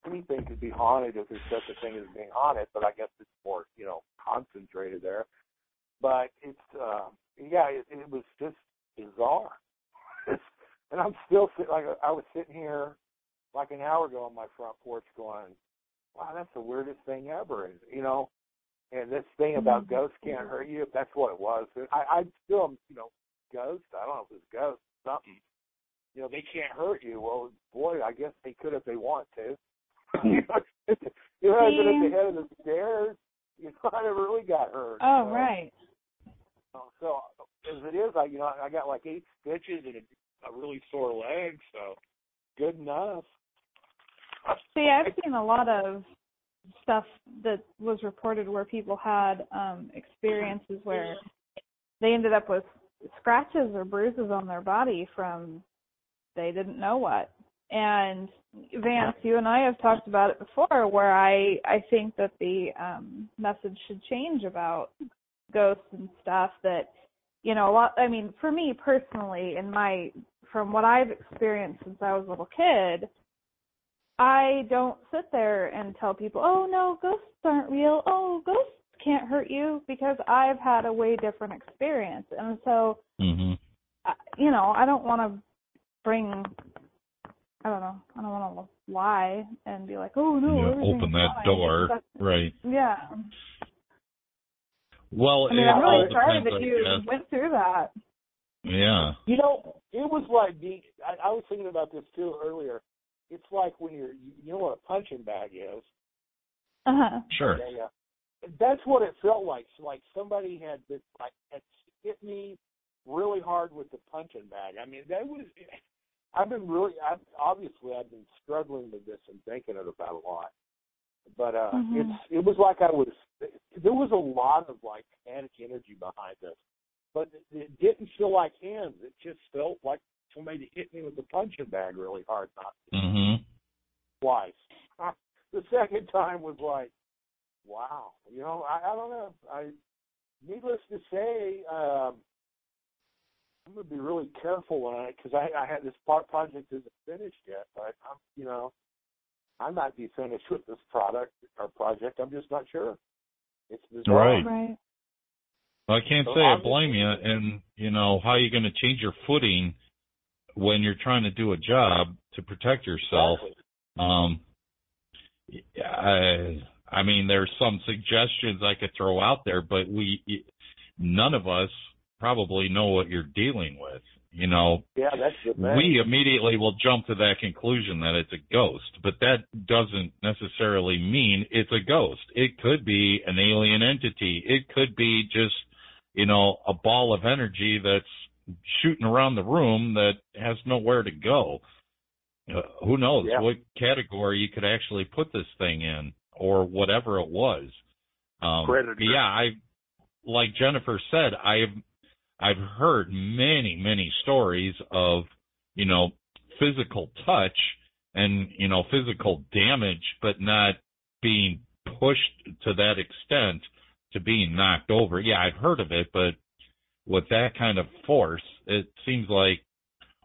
Anything could be haunted if there's such a thing as being haunted, but I guess it's more, you know, concentrated there. But it's, uh, yeah, it, it was just bizarre. It's, [laughs] and I'm still sitting, like, I was sitting here like an hour ago on my front porch going, wow, that's the weirdest thing ever, you know. And this thing about mm-hmm. ghosts can't hurt you, if that's what it was. I, I still, you know, ghosts. I don't know if it's ghost, something. You know, they can't hurt you. Well, boy, I guess they could if they want to. [laughs] you know, you know, I've been at the head of the stairs. You know, [laughs] I never really got hurt. Oh so, right. So as it is, I you know I got like eight stitches and a, a really sore leg, so good enough. See, I've seen a lot of stuff that was reported where people had um experiences where they ended up with scratches or bruises on their body from they didn't know what. And Vance, you and I have talked about it before where I I think that the um message should change about ghosts and stuff that you know a lot I mean for me personally in my from what I've experienced since I was a little kid I don't sit there and tell people, "Oh no, ghosts aren't real. Oh, ghosts can't hurt you," because I've had a way different experience, and so, hmm I- you know, I don't want to bring, I don't know, I don't want to lie and be like, "Oh no, Yeah, open that fine," door. because Right. Yeah, Well, I mean, it I'm all really sorry depends, that you guess. went through that. Yeah. You know, it was like the. I, I was thinking about this too earlier. It's like when you're, you you know what a punching bag is. Uh huh. Sure. They, uh, that's what it felt like. So, like somebody had been, like had hit me really hard with the punching bag. I mean, that was. [laughs] I've been really. I've, obviously, I've been struggling with this and thinking it about a lot. But uh Mhm. it's it was like I was. There was a lot of like panic energy behind this, but it, it didn't feel like hands. It just felt like somebody hit me with the punching bag really hard, not hmm twice. [laughs] The second time was like, wow. You know, I, I don't know. I, needless to say, um, I'm gonna be really careful when I, because I, I had this part project isn't finished yet, but I'm, you know, I might be finished with this product or project. I'm just not sure. It's bizarre. Right. Right. Well, I can't So say I blame you. And you know, how are you going to change your footing when you're trying to do a job to protect yourself? Um, I, I mean, there's some suggestions I could throw out there, but we, none of us probably know what you're dealing with. You know, Yeah, that's we immediately will jump to that conclusion that it's a ghost, but that doesn't necessarily mean it's a ghost. It could be an alien entity. It could be just, you know, a ball of energy that's shooting around the room that has nowhere to go. Uh, who knows Yeah. what category you could actually put this thing in or whatever it was. Um, yeah, I, like Jennifer said, I've, I've heard many, many stories of, you know, physical touch and, you know, physical damage, but not being pushed to that extent to being knocked over. Yeah, I've heard of it, but with that kind of force, it seems like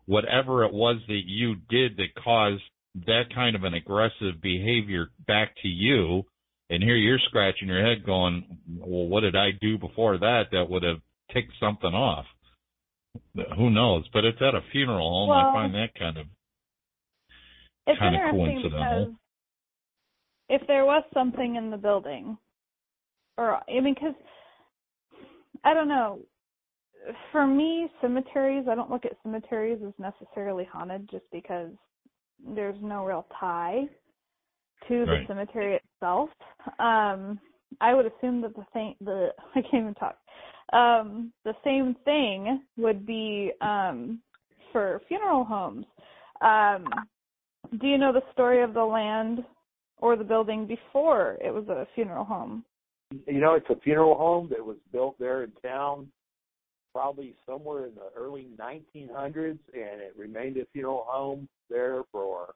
whatever it was that you did that caused that kind of an aggressive behavior back to you, and here you're scratching your head going, well, what did I do before that that would have ticked something off? Who knows? But it's at a funeral home. I find that kind of It's Kinda interesting coincidental. if there was something in the building, or I mean, because I don't know. For me, cemeteries, I don't look at cemeteries as necessarily haunted just because there's no real tie to the Right. cemetery itself. Um, I would assume that the thing, the [laughs] I can't even talk. Um, the same thing would be um, for funeral homes. Um, do you know the story of the land or the building before it was a funeral home? you know, it's a funeral home that was built there in town, probably somewhere in the early 1900s, and it remained a funeral home there for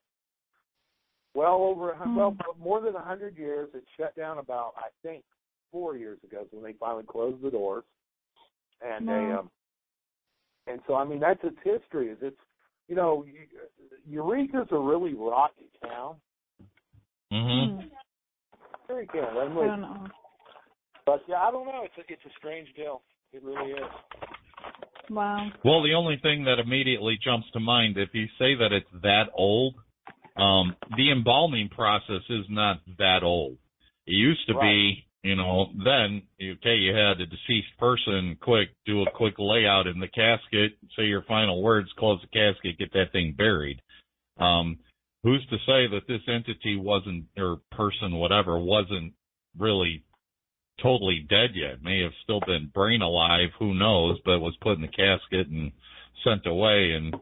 well over a hun- Hmm. well more than a hundred years. It shut down about I think four years ago when they finally closed the doors, and they um, and so I mean that's its history. Is it's you know Eureka's a really rocky town. hmm Hmm. Very can. I don't know. But yeah, I don't know. It's a, it's a strange deal. It really is. Wow. Well, the only thing that immediately jumps to mind, if you say that it's that old, um, the embalming process is not that old. It used to be, you know, then, okay, you had a deceased person, quick, do a quick layout in the casket, say your final words, close the casket, get that thing buried. Um, who's to say that this entity wasn't, or person, whatever, wasn't really totally dead yet. May have still been brain alive, who knows, but was put in the casket and sent away and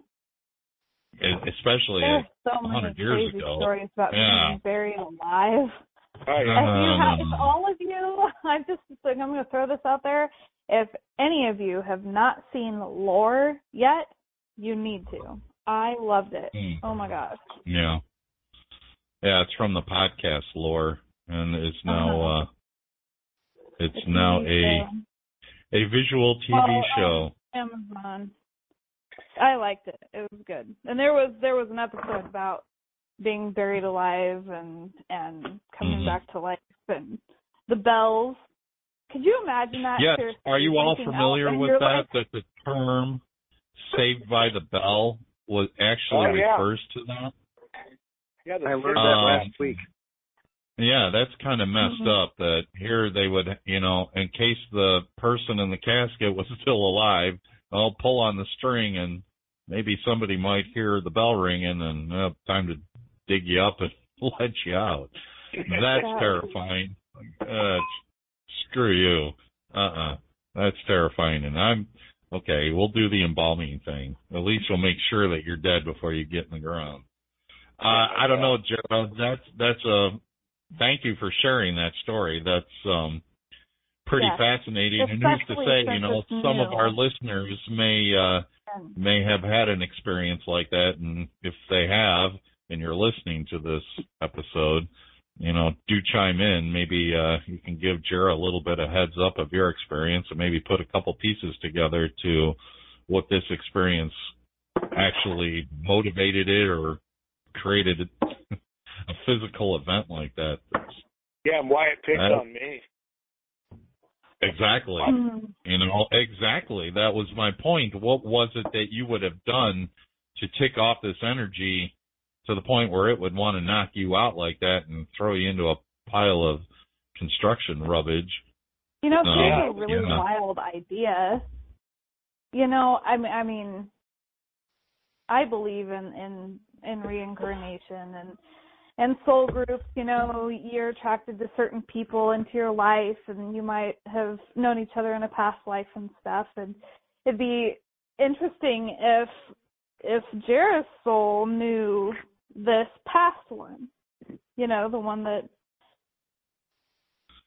especially There's so many 100 years crazy ago. stories about Yeah. being buried alive. Right. If you have, if Um, all of you, [laughs] I'm just like I'm going to throw this out there. If any of you have not seen Lore yet, you need to. I loved it. Hmm. Oh my gosh. Yeah. Yeah, it's from the podcast lore and it's now Uh-huh. uh it's It's now a show. a visual TV Well, show. Amazon. I liked it. It was good. And there was there was an episode about being buried alive and and coming Mhm. back to life and the bells. Could you imagine that? Yes. Are you all familiar with that? like- that the term "Saved by the Bell" was actually Oh, yeah. refers to that. Yeah, I learned that Um, last week. Yeah, that's kind of messed Mhm. up. That here they would, you know, in case the person in the casket was [laughs] still alive, I'll pull on the string and maybe somebody might hear the bell ringing and uh, time to dig you up and [laughs] let you out. That's terrifying. Uh, screw you. Uh-uh. That's terrifying. And I'm okay. We'll do the embalming thing. At least we'll make sure that you're dead before you get in the ground. Uh, I don't know, Gerald. That's that's a. Thank you for sharing that story. That's um pretty Yes. fascinating. And who's to say, you know, some of our listeners may uh may have had an experience like that and if they have and you're listening to this episode you know do chime in maybe uh you can give Jera a little bit of heads up of your experience and maybe put a couple pieces together to what this experience actually motivated it or created a physical event like that Yeah, and why it picked on me. exactly Mhm. You know, exactly. That was my point. What was it that you would have done to tick off this energy to the point where it would want to knock you out like that and throw you into a pile of construction rubbish? You know, No, here's a really yeah. wild idea. You know, I mean, I mean, I believe in in in reincarnation and and soul groups. You know, you're attracted to certain people into your life, and you might have known each other in a past life and stuff. And it'd be interesting if if Jareth's soul knew this past one. You know, the one that.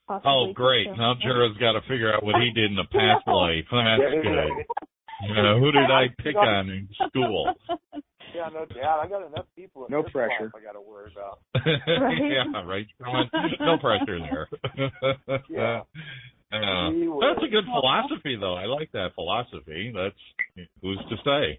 Oh, great. Now him. Jera's got to figure out what he did in a past [laughs] life. That's good. You know, who did I pick on in school? [laughs] Yeah, no doubt. I got enough people. In No this pressure. I got to worry about. [laughs] yeah, right. Sean? No pressure there. [laughs] Yeah. [laughs] Uh, that's a good philosophy, though. I like that philosophy. That's who's to say.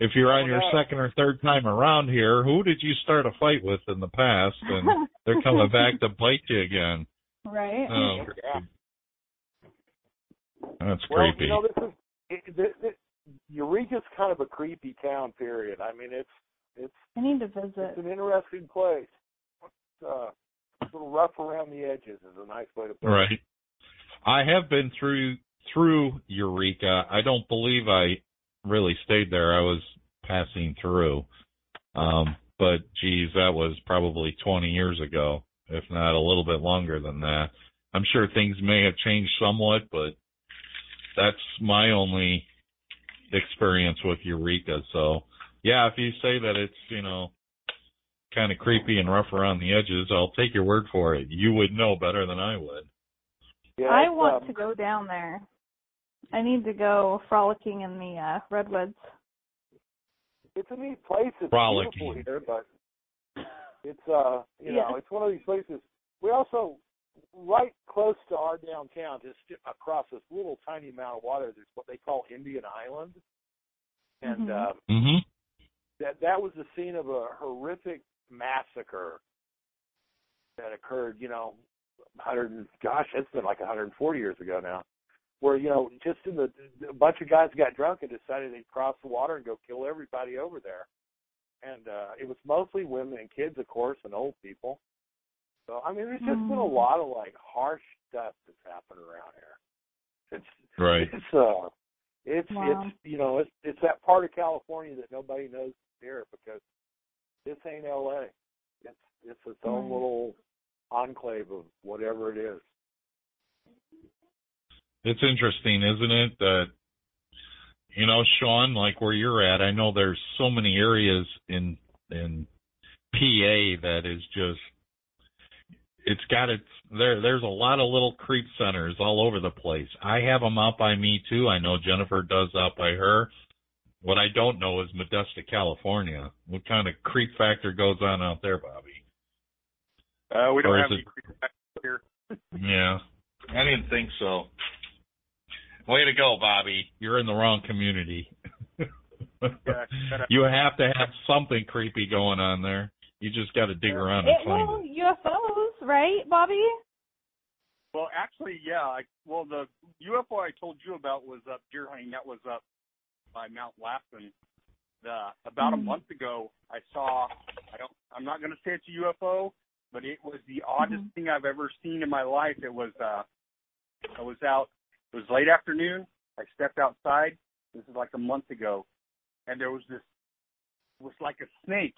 If you're on your second or third time around here, who did you start a fight with in the past, and they're coming back to bite you again? right. Oh, Yeah. that's Well, creepy. you know, this is it, this, this, Eureka's kind of a creepy town. Period. I mean, it's it's I need to visit. it's an interesting place. It's, uh, a little rough around the edges is a nice way to put it. Right. I have been through through Eureka. I don't believe I really stayed there. I was passing through. Um, but geez, that was probably 20 years ago, if not a little bit longer than that. I'm sure things may have changed somewhat, but that's my only experience with Eureka. So, yeah, if you say that it's, you know, kind of creepy and rough around the edges, I'll take your word for it. You would know better than I would. Yeah, I want um, to go down there. I need to go frolicking in the uh, redwoods. It's a neat place. It's Frolicking. beautiful here, but it's uh, you know, it's one of these places. We also right close to our downtown, just across this little tiny amount of water. There's what they call Indian Island, and Mhm. uh, Mm-hmm. that that was the scene of a horrific massacre that occurred. You know, 100 and gosh, it's been like 140 years ago now. Where you know, just in the a bunch of guys got drunk and decided they'd cross the water and go kill everybody over there. And uh it was mostly women and kids, of course, and old people. So I mean, there's just been a Mm. lot of like harsh stuff that's happened around here. It's Right. it's uh it's Wow. it's you know it's it's that part of California that nobody knows is here because this ain't L.A. It's it's its own Right. little enclave of whatever it is. it's interesting, isn't it? That you know, Sean, like where you're at, I know there's so many areas in in PA that is just it's got its there there's a lot of little creep centers all over the place. I have them out by me too. I know Jennifer does out by her. What I don't know is Modesto, California. What kind of creep factor goes on out there, Bobby? Uh, we don't have any creep factor here. [laughs] Yeah. I didn't think so. Way to go, Bobby. You're in the wrong community. [laughs] You have to have something creepy going on there. You just got to dig around and It, find well, it. UFOs, right, Bobby? Well, actually, yeah. I, well, the UFO I told you about was up deer hunting. That was up by Mount Lassen. The about Mhm. a month ago, I saw. I don't. I'm not going to say it's a UFO, but it was the oddest Mhm. thing I've ever seen in my life. It was. uh I was out. It was late afternoon. I stepped outside. This is like a month ago, and there was this. It was like a snake,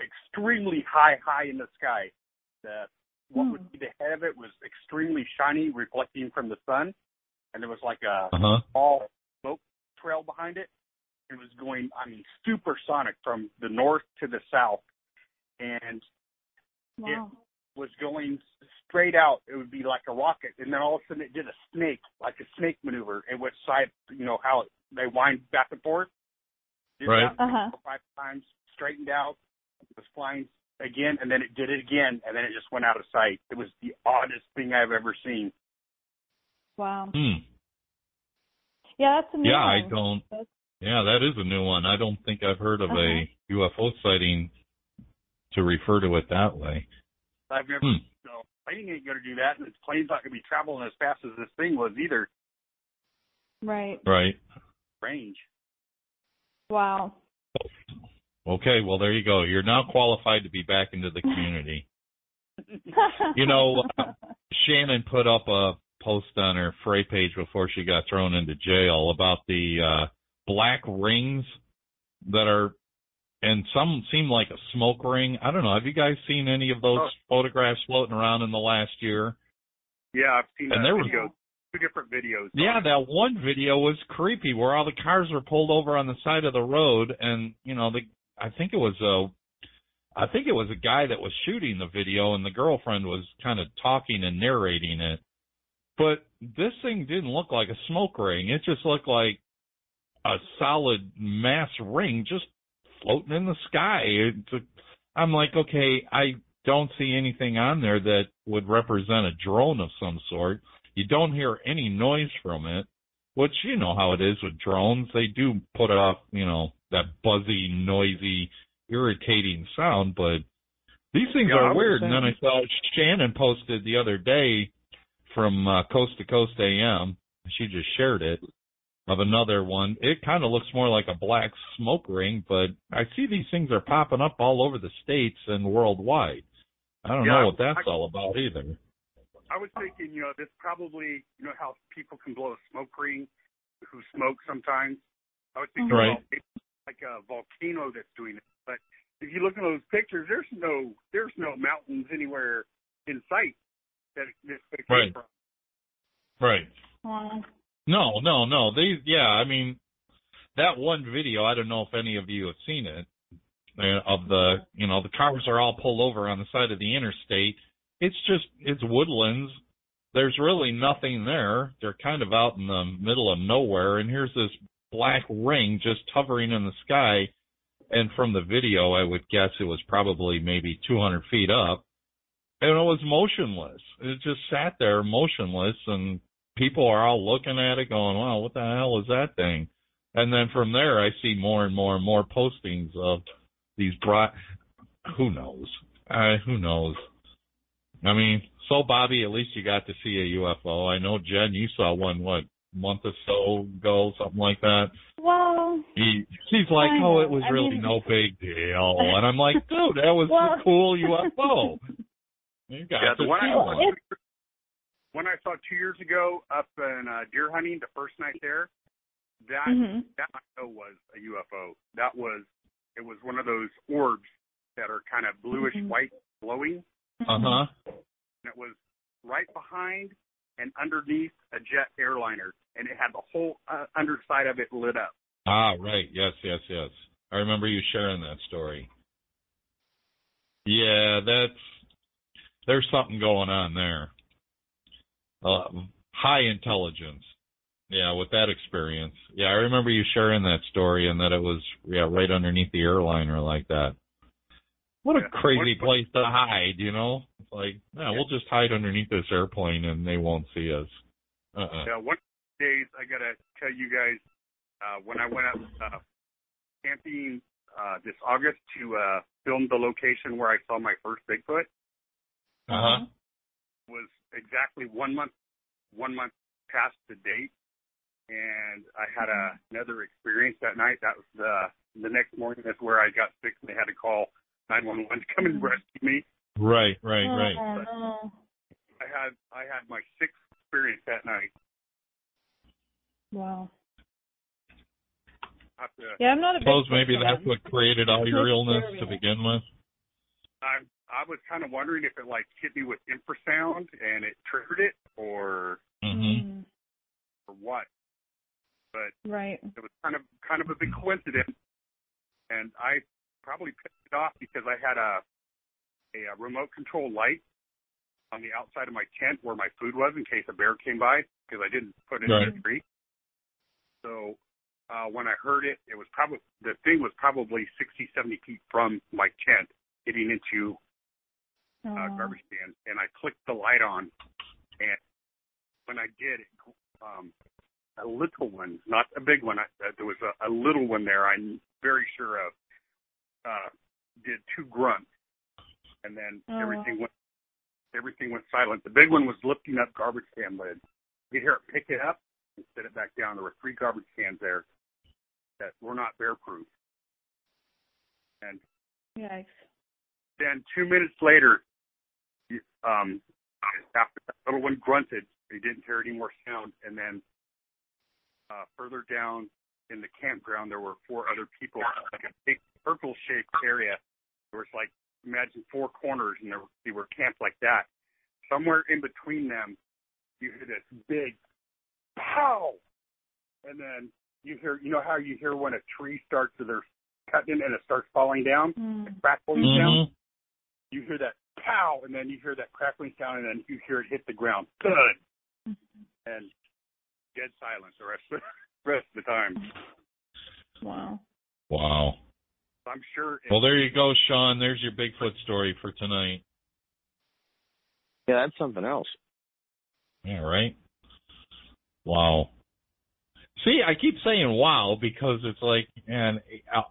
extremely high, high in the sky. The what Hmm. would be the head of it was extremely shiny, reflecting from the sun, and there was like a Uh huh. small smoke trail behind it. It was going, I mean, supersonic from the north to the south, and Wow. was going straight out. It would be like a rocket, and then all of a sudden it did a snake, like a snake maneuver. It went side, you know how it, they wind back and forth. Did Right. that Uh huh. five times, straightened out, was flying again, and then it did it again, and then it just went out of sight. It was the oddest thing I've ever seen. Wow. Hmm. Yeah, that's a new Yeah, I don't. Yeah, that is a new one. I don't think I've heard of a UFO sighting to refer to it that way. I've never, Hmm. no, plane ain't gonna do that, and this plane's not gonna be traveling as fast as this thing was either. Right. Right. Range. Wow. Okay. Well, there you go. You're now qualified to be back into the community. You know, uh, Shannon put up a post on her Fray page before she got thrown into jail about the uh black rings that are and some seem like a smoke ring. I don't know. Have you guys seen any of those Oh. photographs floating around in the last year? Yeah, I've seen And that there was- video, two different videos. Yeah, that one video was creepy where all the cars were pulled over on the side of the road and, you know, the I think it was a I think it was a guy that was shooting the video and the girlfriend was kind of talking and narrating it. But this thing didn't look like a smoke ring. It just looked like a solid mass ring just floating in the sky. I'm like, okay, I don't see anything on there that would represent a drone of some sort. You don't hear any noise from it, which you know how it is with drones. They do put off, you know, that buzzy, noisy, irritating sound, but these things Yeah, are weird. And then I saw Shannon posted the other day from uh, Coast to Coast AM. She just shared it of another one. It kind of looks more like a black smoke ring, but I see these things are popping up all over the states and worldwide. I don't Yeah, know what that's I- all about either. I was thinking, you know, this probably, you know, how people can blow a smoke ring who smoke sometimes. I was thinking, Right. well, it's like a volcano that's doing it. But if you look at those pictures, there's no, there's no mountains anywhere in sight that this thing came Right. from. Right. Wow. No, no, no. They, yeah, I mean, that one video, I don't know if any of you have seen it, uh, of the, you know, the cars are all pulled over on the side of the interstate. It's just, it's woodlands. There's really nothing there. They're kind of out in the middle of nowhere, and here's this black ring just hovering in the sky. And from the video, I would guess it was probably maybe 200 feet up. And it was motionless. It just sat there motionless, and people are all looking at it going, wow, what the hell is that thing? And then from there, I see more and more and more postings of these bright, who knows? Uh, who knows? I mean, so Bobby, at least you got to see a UFO. I know Jen, you saw one, what, month or so ago, something like that. Well, He, she's like, oh, it was I really mean- no [laughs] big deal. And I'm like, dude, that was Well- a cool UFO. [laughs] You got Yeah, the one I, one. One I saw two years ago up in uh, deer hunting, the first night there, that mhm. that I know was a UFO. That was it was one of those orbs that are kind of bluish Mhm. white glowing. Uh huh. and it was right behind and underneath a jet airliner, and it had the whole uh, underside of it lit up. Ah, right. Yes, yes, yes. I remember you sharing that story. Yeah, that's there's something going on there. Uh, high intelligence. Yeah, with that experience. Yeah, I remember you sharing that story and that it was yeah right underneath the airliner like that. What a Yeah. crazy What- place to hide, you know? It's like, yeah, we'll just hide underneath this airplane and they won't see us. Uh-uh. Uh, one days, I gotta tell you guys, uh, when I went up uh, camping uh, this August to uh, film the location where I saw my first Bigfoot, Uh-huh. was exactly one month, one month past the date, and I had a, another experience that night. That was the the next morning. That's where I got sick, and they had to call 911 to come and rescue me. Right, right, right. Oh, no. I had I had my sixth experience that night. Wow. To- Yeah, I'm not a Suppose maybe fan. that's what created all your illness to begin with. I I was kind of wondering if it like hit me with infrasound and it triggered it, or hmm Mm, or what. But right. it was kind of kind of a big coincidence, and I probably picked it off because I had a a, uh remote control light on the outside of my tent where my food was in case a bear came by because I didn't put it in the tree. So uh, when I heard it, it was probably the thing was probably 60, 70 feet from my tent, getting into uh, Oh. garbage can, and I clicked the light on, and when I did, it, um, a little one, not a big one, I, uh, there was a, a little one there. I'm very sure of. Uh, did two grunts, and then Oh. everything went everything went silent. The big one was lifting up garbage can lid. You could hear it pick it up and set it back down. There were three garbage cans there that were not bear proof. And Yikes. then two minutes later, um, after that little one grunted, they didn't hear any more sound, and then uh, further down in the campground, there were four other people, like a big circle-shaped area. There was like imagine four corners, and there they were camped like that. Somewhere in between them, you hear this big pow, and then you hear, you know how you hear when a tree starts to their cutting and it starts falling down, Mm. crackling down hmm you hear that pow, and then you hear that crackling sound, and then you hear it hit the ground. Good. And dead silence the rest of the [laughs] rest of the time. Wow. Wow. I'm sure. Well, there you go, Sean. There's your Bigfoot story for tonight. Yeah, that's something else. Yeah, right? Wow. See, I keep saying wow because it's like, and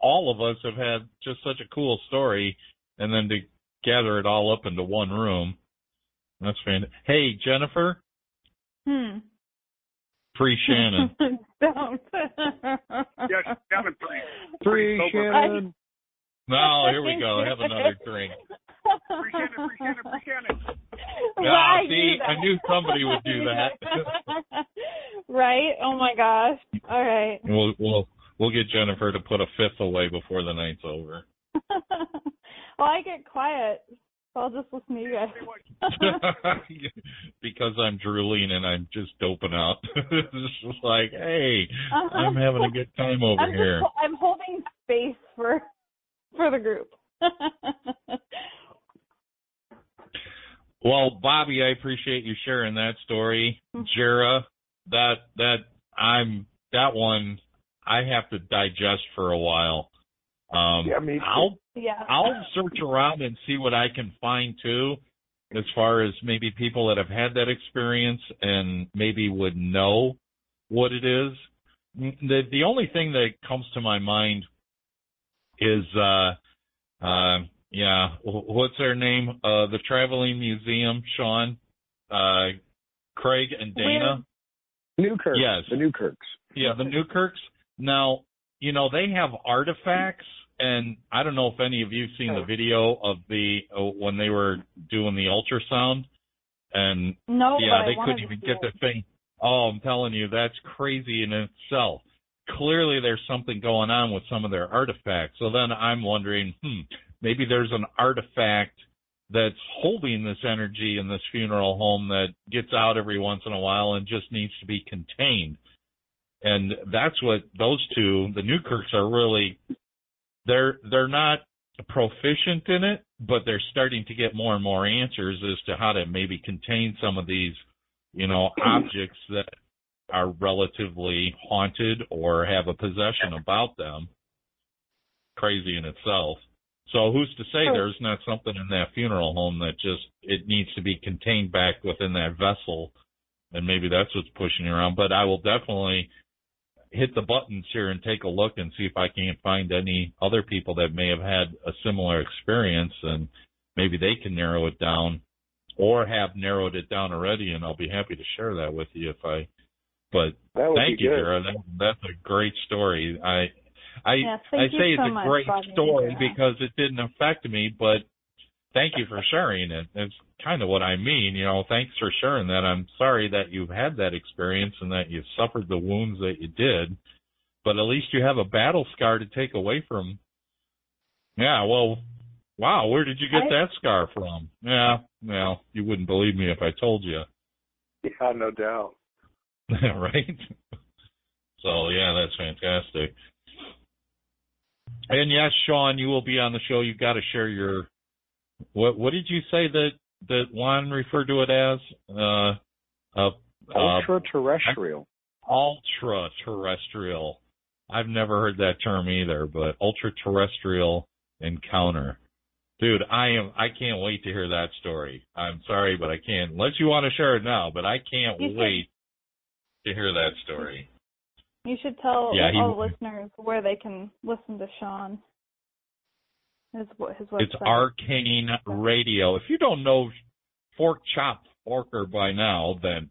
all of us have had just such a cool story, and then to gather it all up into one room, that's fantastic. Hey, Jennifer, Hmm. free Shannon. [laughs] Don't. yeah, she's down three. Free. Shannon. no, here we go. Have another drink. Free Shannon, free Shannon, free Shannon. Yeah, see, I knew somebody would do that. [laughs] right? Oh my gosh. All right. We'll we'll we'll get Jennifer to put a fifth away before the night's over. [laughs] well, I get quiet, so I'll just listen to you guys. [laughs] because I'm drooling and I'm just doping out. [laughs] it's just like, hey, I'm having a good time over I'm just, here. I'm holding space for for the group. Well, Bobby, I appreciate you sharing that story. Mhm. Jera, that that I'm that one I have to digest for a while. Um Yeah, me too. I'll yeah. I'll search around and see what I can find too, as far as maybe people that have had that experience and maybe would know what it is. The the only thing that comes to my mind is uh uh yeah, what's their name? Uh the traveling museum, Sean, uh Greg and Dana. Newkirk. Yes. The Newkirks. Yeah, the Newkirks. Now, you know, they have artifacts, and I don't know if any of you've seen the video of the uh, when they were doing the ultrasound, and no, yeah, they couldn't even get it. the thing. Oh, I'm telling you, that's crazy in itself. Clearly, there's something going on with some of their artifacts. So then I'm wondering, hmm, maybe there's an artifact that's holding this energy in this funeral home that gets out every once in a while and just needs to be contained. And that's what those two, the Newkirks are really they're they're not proficient in it, but they're starting to get more and more answers as to how to maybe contain some of these, you know, [clears throat] objects that are relatively haunted or have a possession about them. Crazy in itself. So who's to say there's not something in that funeral home that just it needs to be contained back within that vessel, and maybe that's what's pushing you around. But I will definitely hit the buttons here and take a look and see if I can't find any other people that may have had a similar experience, and maybe they can narrow it down, or have narrowed it down already, and I'll be happy to share that with you if I. But thank you, Vera. That, that's a great story. I I yes, I say so it's a great Bobby, story because it didn't affect me, but thank you for sharing it. It's kind of what I mean, you know, thanks for sharing that. I'm sorry that you've had that experience and that you've suffered the wounds that you did, but at least you have a battle scar to take away from. Yeah, well, wow, where did you get I, that scar from? Yeah, well, you wouldn't believe me if I told you. Yeah, no doubt. [laughs] right? So, yeah, that's fantastic. And yes, Sean, you will be on the show. You've got to share your what what did you say that that Juan referred to it as? Uh, uh, ultra terrestrial. Uh, ultra terrestrial. I've never heard that term either, but ultra terrestrial encounter. Dude, I am I can't wait to hear that story. I'm sorry, but I can't unless you want to share it now, but I can't wait to hear that story. You should tell Yeah, he- all listeners where they can listen to Sean. His, his website. It's Arcane Radio. If you don't know Fork Chop Forker by now, then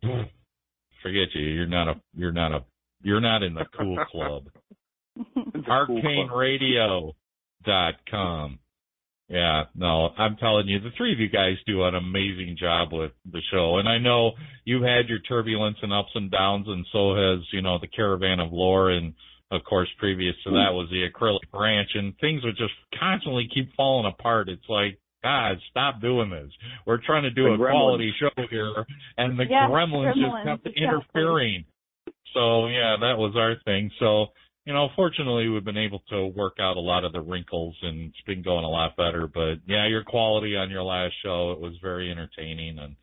forget you. You're not a you're not a you're not in the cool [laughs] club. ArcaneRadio.com. Yeah, no, I'm telling you, the three of you guys do an amazing job with the show. And I know you've had your turbulence and ups and downs, and so has, you know, the Caravan of Lore. And of course, previous to that was the Acrylic Ranch. And things would just constantly keep falling apart. It's like, God, stop doing this. We're trying to do The a gremlins. quality show here, and the Yeah, gremlins, gremlins, just kept exactly. interfering. So, yeah, that was our thing. So, you know, fortunately, we've been able to work out a lot of the wrinkles, and it's been going a lot better. But yeah, your quality on your last show it was very entertaining, and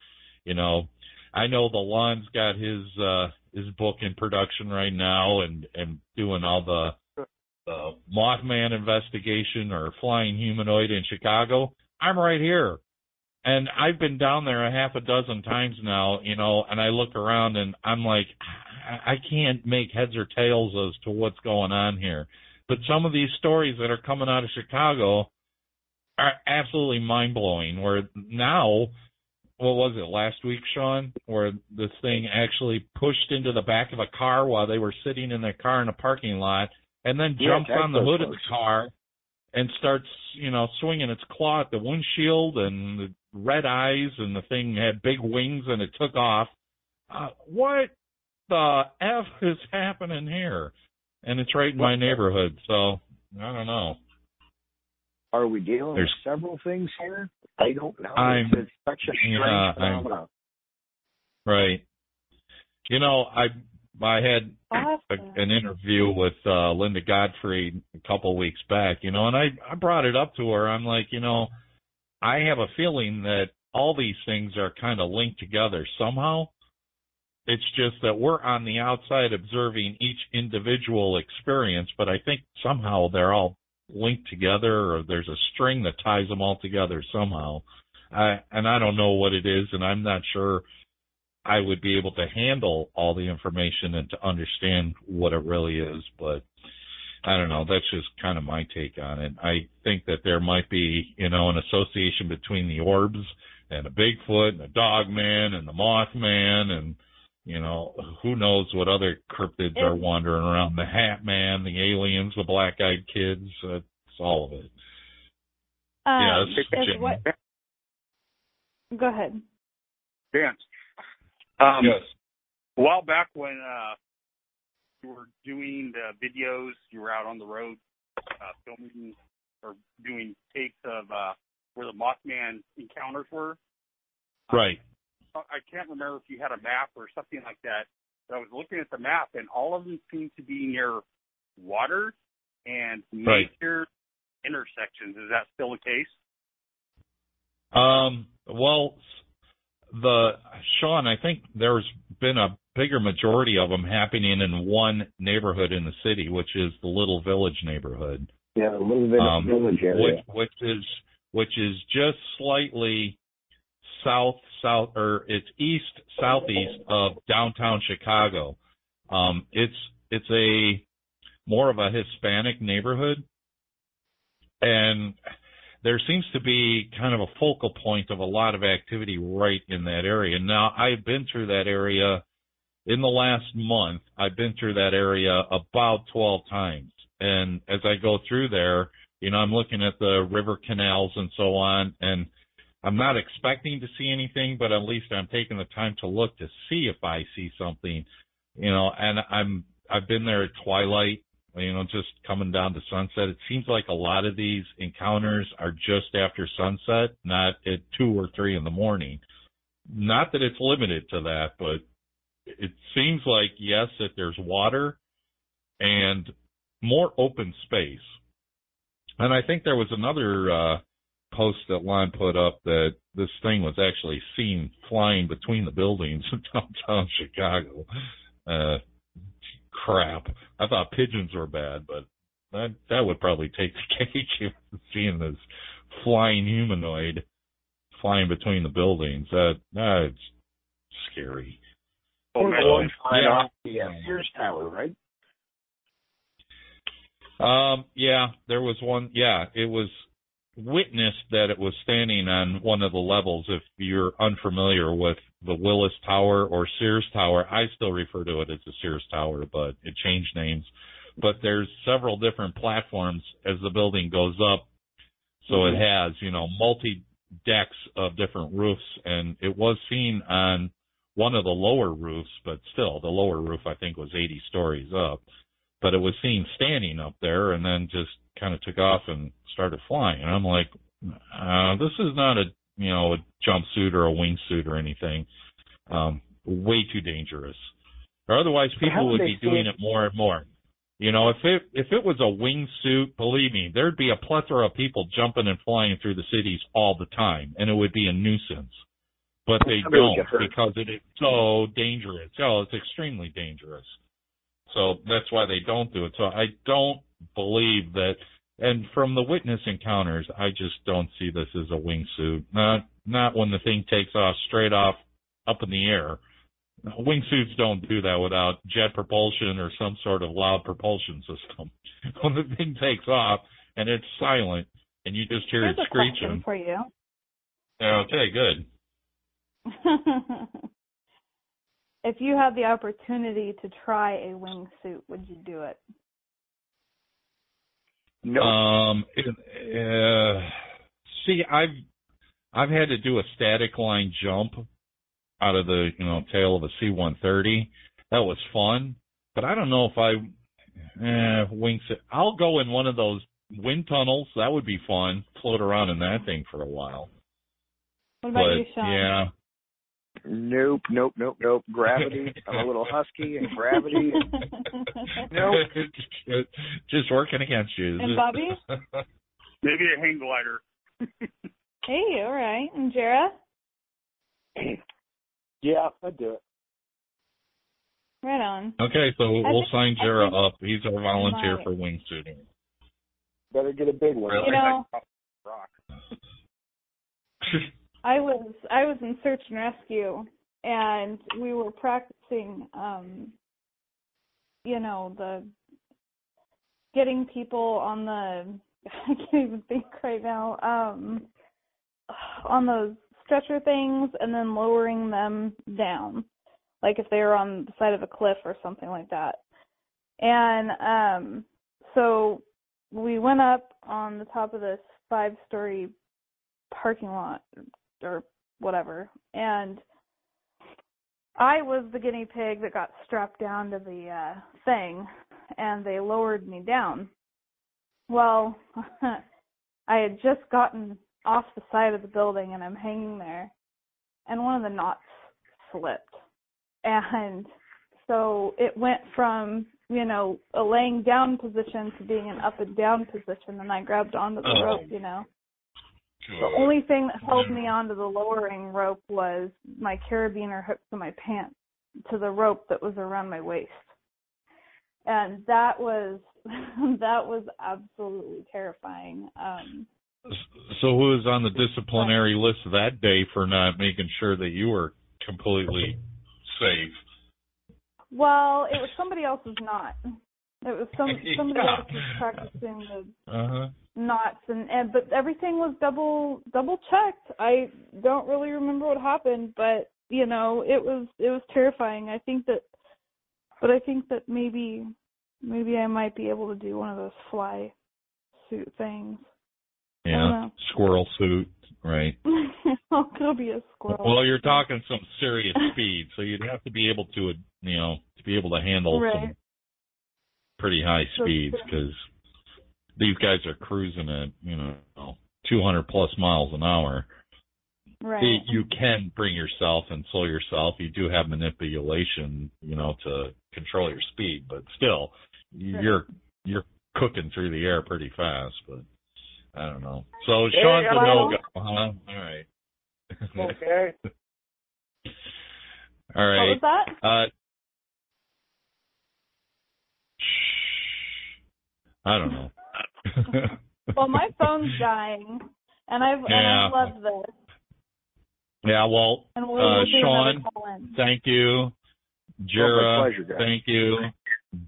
you know, I know the Lon's got his uh his book in production right now, and and doing all the the Mothman investigation or flying humanoid in Chicago. I'm right here. And I've been down there a half a dozen times now, you know, and I look around and I'm like, I I can't make heads or tails as to what's going on here. But some of these stories that are coming out of Chicago are absolutely mind blowing. Where now, what was it last week, Sean, where this thing actually pushed into the back of a car while they were sitting in their car in a parking lot, and then Yeah, jumps on the hood of the car and starts, you know, swinging its claw at the windshield and the red eyes, and the thing had big wings and it took off. Uh, what the f is happening here? And it's right in my neighborhood, so I don't know. Are we dealing There's- with several things here? I don't know. I'm- it's, it's such a strange yeah, I'm- phenomenon. Right. You know, I I had a, an interview with uh Linda Godfrey a couple weeks back, you know, and I I brought it up to her. I'm like, you know, I have a feeling that all these things are kind of linked together somehow. It's just that we're on the outside observing each individual experience, but I think somehow they're all linked together or there's a string that ties them all together somehow. I and I don't know what it is and I'm not sure I would be able to handle all the information and to understand what it really is, but I don't know. That's just kind of my take on it. I think that there might be, you know, an association between the orbs and a Bigfoot and a Dogman and the Mothman and, you know, who knows what other cryptids are wandering around. The Hat Man, the aliens, the black eyed kids, uh, it's all of it. Um, yeah, this is if Jim. what, go ahead. Dan. Um, yes. A while back when uh, you were doing the videos, you were out on the road uh, filming or doing takes of uh, where the Mothman encounters were. Right. I can't remember if you had a map or something like that. But I was looking at the map, and all of them seem to be near water and Right. major intersections. Is that still the case? Um, well, the Sean, I think there's been a bigger majority of them happening in one neighborhood in the city, which is the Little Village neighborhood, Yeah, a little bit Um, village area. which which is which is just slightly south south or it's east southeast of downtown Chicago. Um, it's it's a more of a Hispanic neighborhood, and there seems to be kind of a focal point of a lot of activity right in that area. Now, I've been through that area in the last month. I've been through that area about 12 times. And as I go through there, you know, I'm looking at the river canals and so on, and I'm not expecting to see anything, but at least I'm taking the time to look to see if I see something, you know, and I'm, I've been there at twilight you know, just coming down to sunset. It seems like a lot of these encounters are just after sunset, not at two or three in the morning. Not that it's limited to that, but it seems like yes, that there's water and more open space. And I think there was another uh post that Lon put up that this thing was actually seen flying between the buildings in [laughs] downtown Chicago. Uh crap. I thought pigeons were bad, but that that would probably take the [laughs] cake seeing this flying humanoid flying between the buildings. That that's scary. Oh, flying Yeah. off the uh, Sears Tower, right? Um, yeah, there was one. Yeah, it was witnessed that it was standing on one of the levels. If you're unfamiliar with the Willis Tower or Sears Tower, I still refer to it as the Sears Tower, but it changed names. But there's several different platforms as the building goes up. So it mm-hmm. has, you know, multi decks of different roofs and it was seen on one of the lower roofs, but still the lower roof I think was 80 stories up but it was seen standing up there and then just kind of took off and started flying. And I'm like, uh, this is not a, you know, a jumpsuit or a wingsuit or anything. Um, way too dangerous. Or otherwise people would be doing it more and more. You know, if it, if it was a wingsuit, believe me, there'd be a plethora of people jumping and flying through the cities all the time and it would be a nuisance. But they Somebody don't because it is so dangerous. Oh, it's extremely dangerous. So that's why they don't do it. So I don't believe that. And from the witness encounters, I just don't see this as a wingsuit. Not not when the thing takes off straight off up in the air. Wingsuits don't do that without jet propulsion or some sort of loud propulsion system. [laughs] When the thing takes off and it's silent and you just hear Here's it screeching. for you. Okay, good. [laughs] if you had the opportunity to try a wingsuit, would you do it? No. Um, it, uh, see, I've I've had to do a static line jump out of the you know tail of a C-130. That was fun, but I don't know if I eh, wings. I'll go in one of those wind tunnels. That would be fun. Float around in that thing for a while. What about but you, Sean? yeah, Nope, nope, nope, nope. Gravity. I'm a little husky and gravity. [laughs] Nope. just working against you. And Bobby? [laughs] Maybe a hang glider. hey, all right. And Jara? Yeah, I'd do it. Right on. Okay, so I we'll think- sign Jara up. He's our volunteer might. for wingsuiting. Better get a big one. Really? You know, Rock. [laughs] I was I was in search and rescue and we were practicing um you know the getting people on the [laughs] I can't even think right now um on those stretcher things and then lowering them down like if they were on the side of a cliff or something like that. And um so we went up on the top of this five story parking lot or whatever. And I was the guinea pig that got strapped down to the uh thing and they lowered me down. Well, [laughs] I had just gotten off the side of the building and I'm hanging there and one of the knots slipped. And so it went from, you know, a laying down position to being an up and down position and I grabbed onto the Oh. rope, you know. The only thing that held me onto the lowering rope was my carabiner hooked to my pants to the rope that was around my waist. And that was [laughs] that was absolutely terrifying. Um So who was on the disciplinary list that day for not making sure that you were completely safe? well, it was somebody else's knot. It was some somebody Yeah. [laughs] else was practicing the Uh huh. Knots and, and but everything was double double checked. I don't really remember what happened, but you know, it was it was terrifying. I think that but I think that maybe maybe I might be able to do one of those fly suit things. Yeah. Squirrel suit, right? [laughs] Oh, I'll go be a squirrel. Well, you're talking some serious speed, so you'd have to be able to, you know, to be able to handle Right. some pretty high speeds because these guys are cruising at, you know, 200 plus miles an hour. right. You- You can bring yourself and slow yourself. You do have manipulation, you know, to control your speed, but still, you're you're cooking through the air pretty fast. But I don't know. So Sean's a no go, huh? All right. Okay. [laughs] All right. What was that? Uh, I don't know. [laughs] Well, my phone's dying, and I've and I love this. yeah, well, And we'll, Uh, do Sean, another call in. thank you. Well, pleasure, thank you.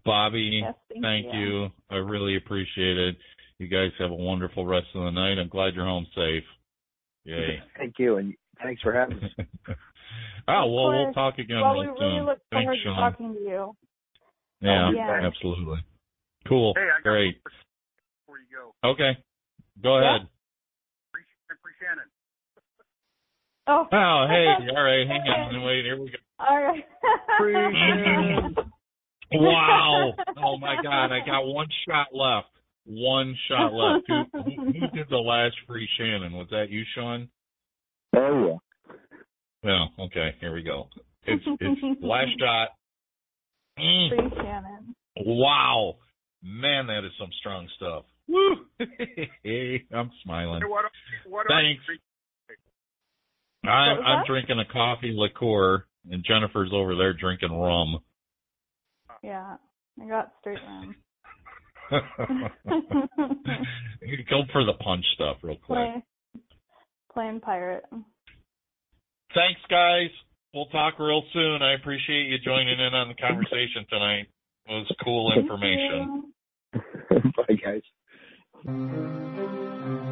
Bobby, Yes, thank, thank you. I really appreciate it. You guys have a wonderful rest of the night. I'm glad you're home safe. Yay. [laughs] Thank you, and thanks for having us. [laughs] oh, well, we'll talk again Well, we real really soon. look Thanks, forward to Sean. talking to you. Yeah, Yeah. absolutely. Cool. Hey, I got Great. One before you go. Okay. Go Yeah. ahead. Free, free Shannon. Oh. Oh, hey. [laughs] All right. Hang on. Wait. Here we go. All right. Appreciate [laughs] Wow. Oh my God. I got one shot left. One shot left. Who, who, who did the last free Shannon? Was that you, Sean? Oh yeah. No. Okay. Here we go. It's it's last shot. Mm, Free Shannon. wow. Man, that is some strong stuff. Woo. [laughs] I'm smiling. Hey, what, what Thanks. I'm I'm drinking a coffee liqueur, and Jennifer's over there drinking rum. Yeah, I got straight rum. [laughs] [laughs] go for the punch stuff real quick. Play, playing pirate. Thanks, guys. We'll talk real soon. I appreciate you joining in on the conversation tonight. It was cool information. Bye, guys. Thank you.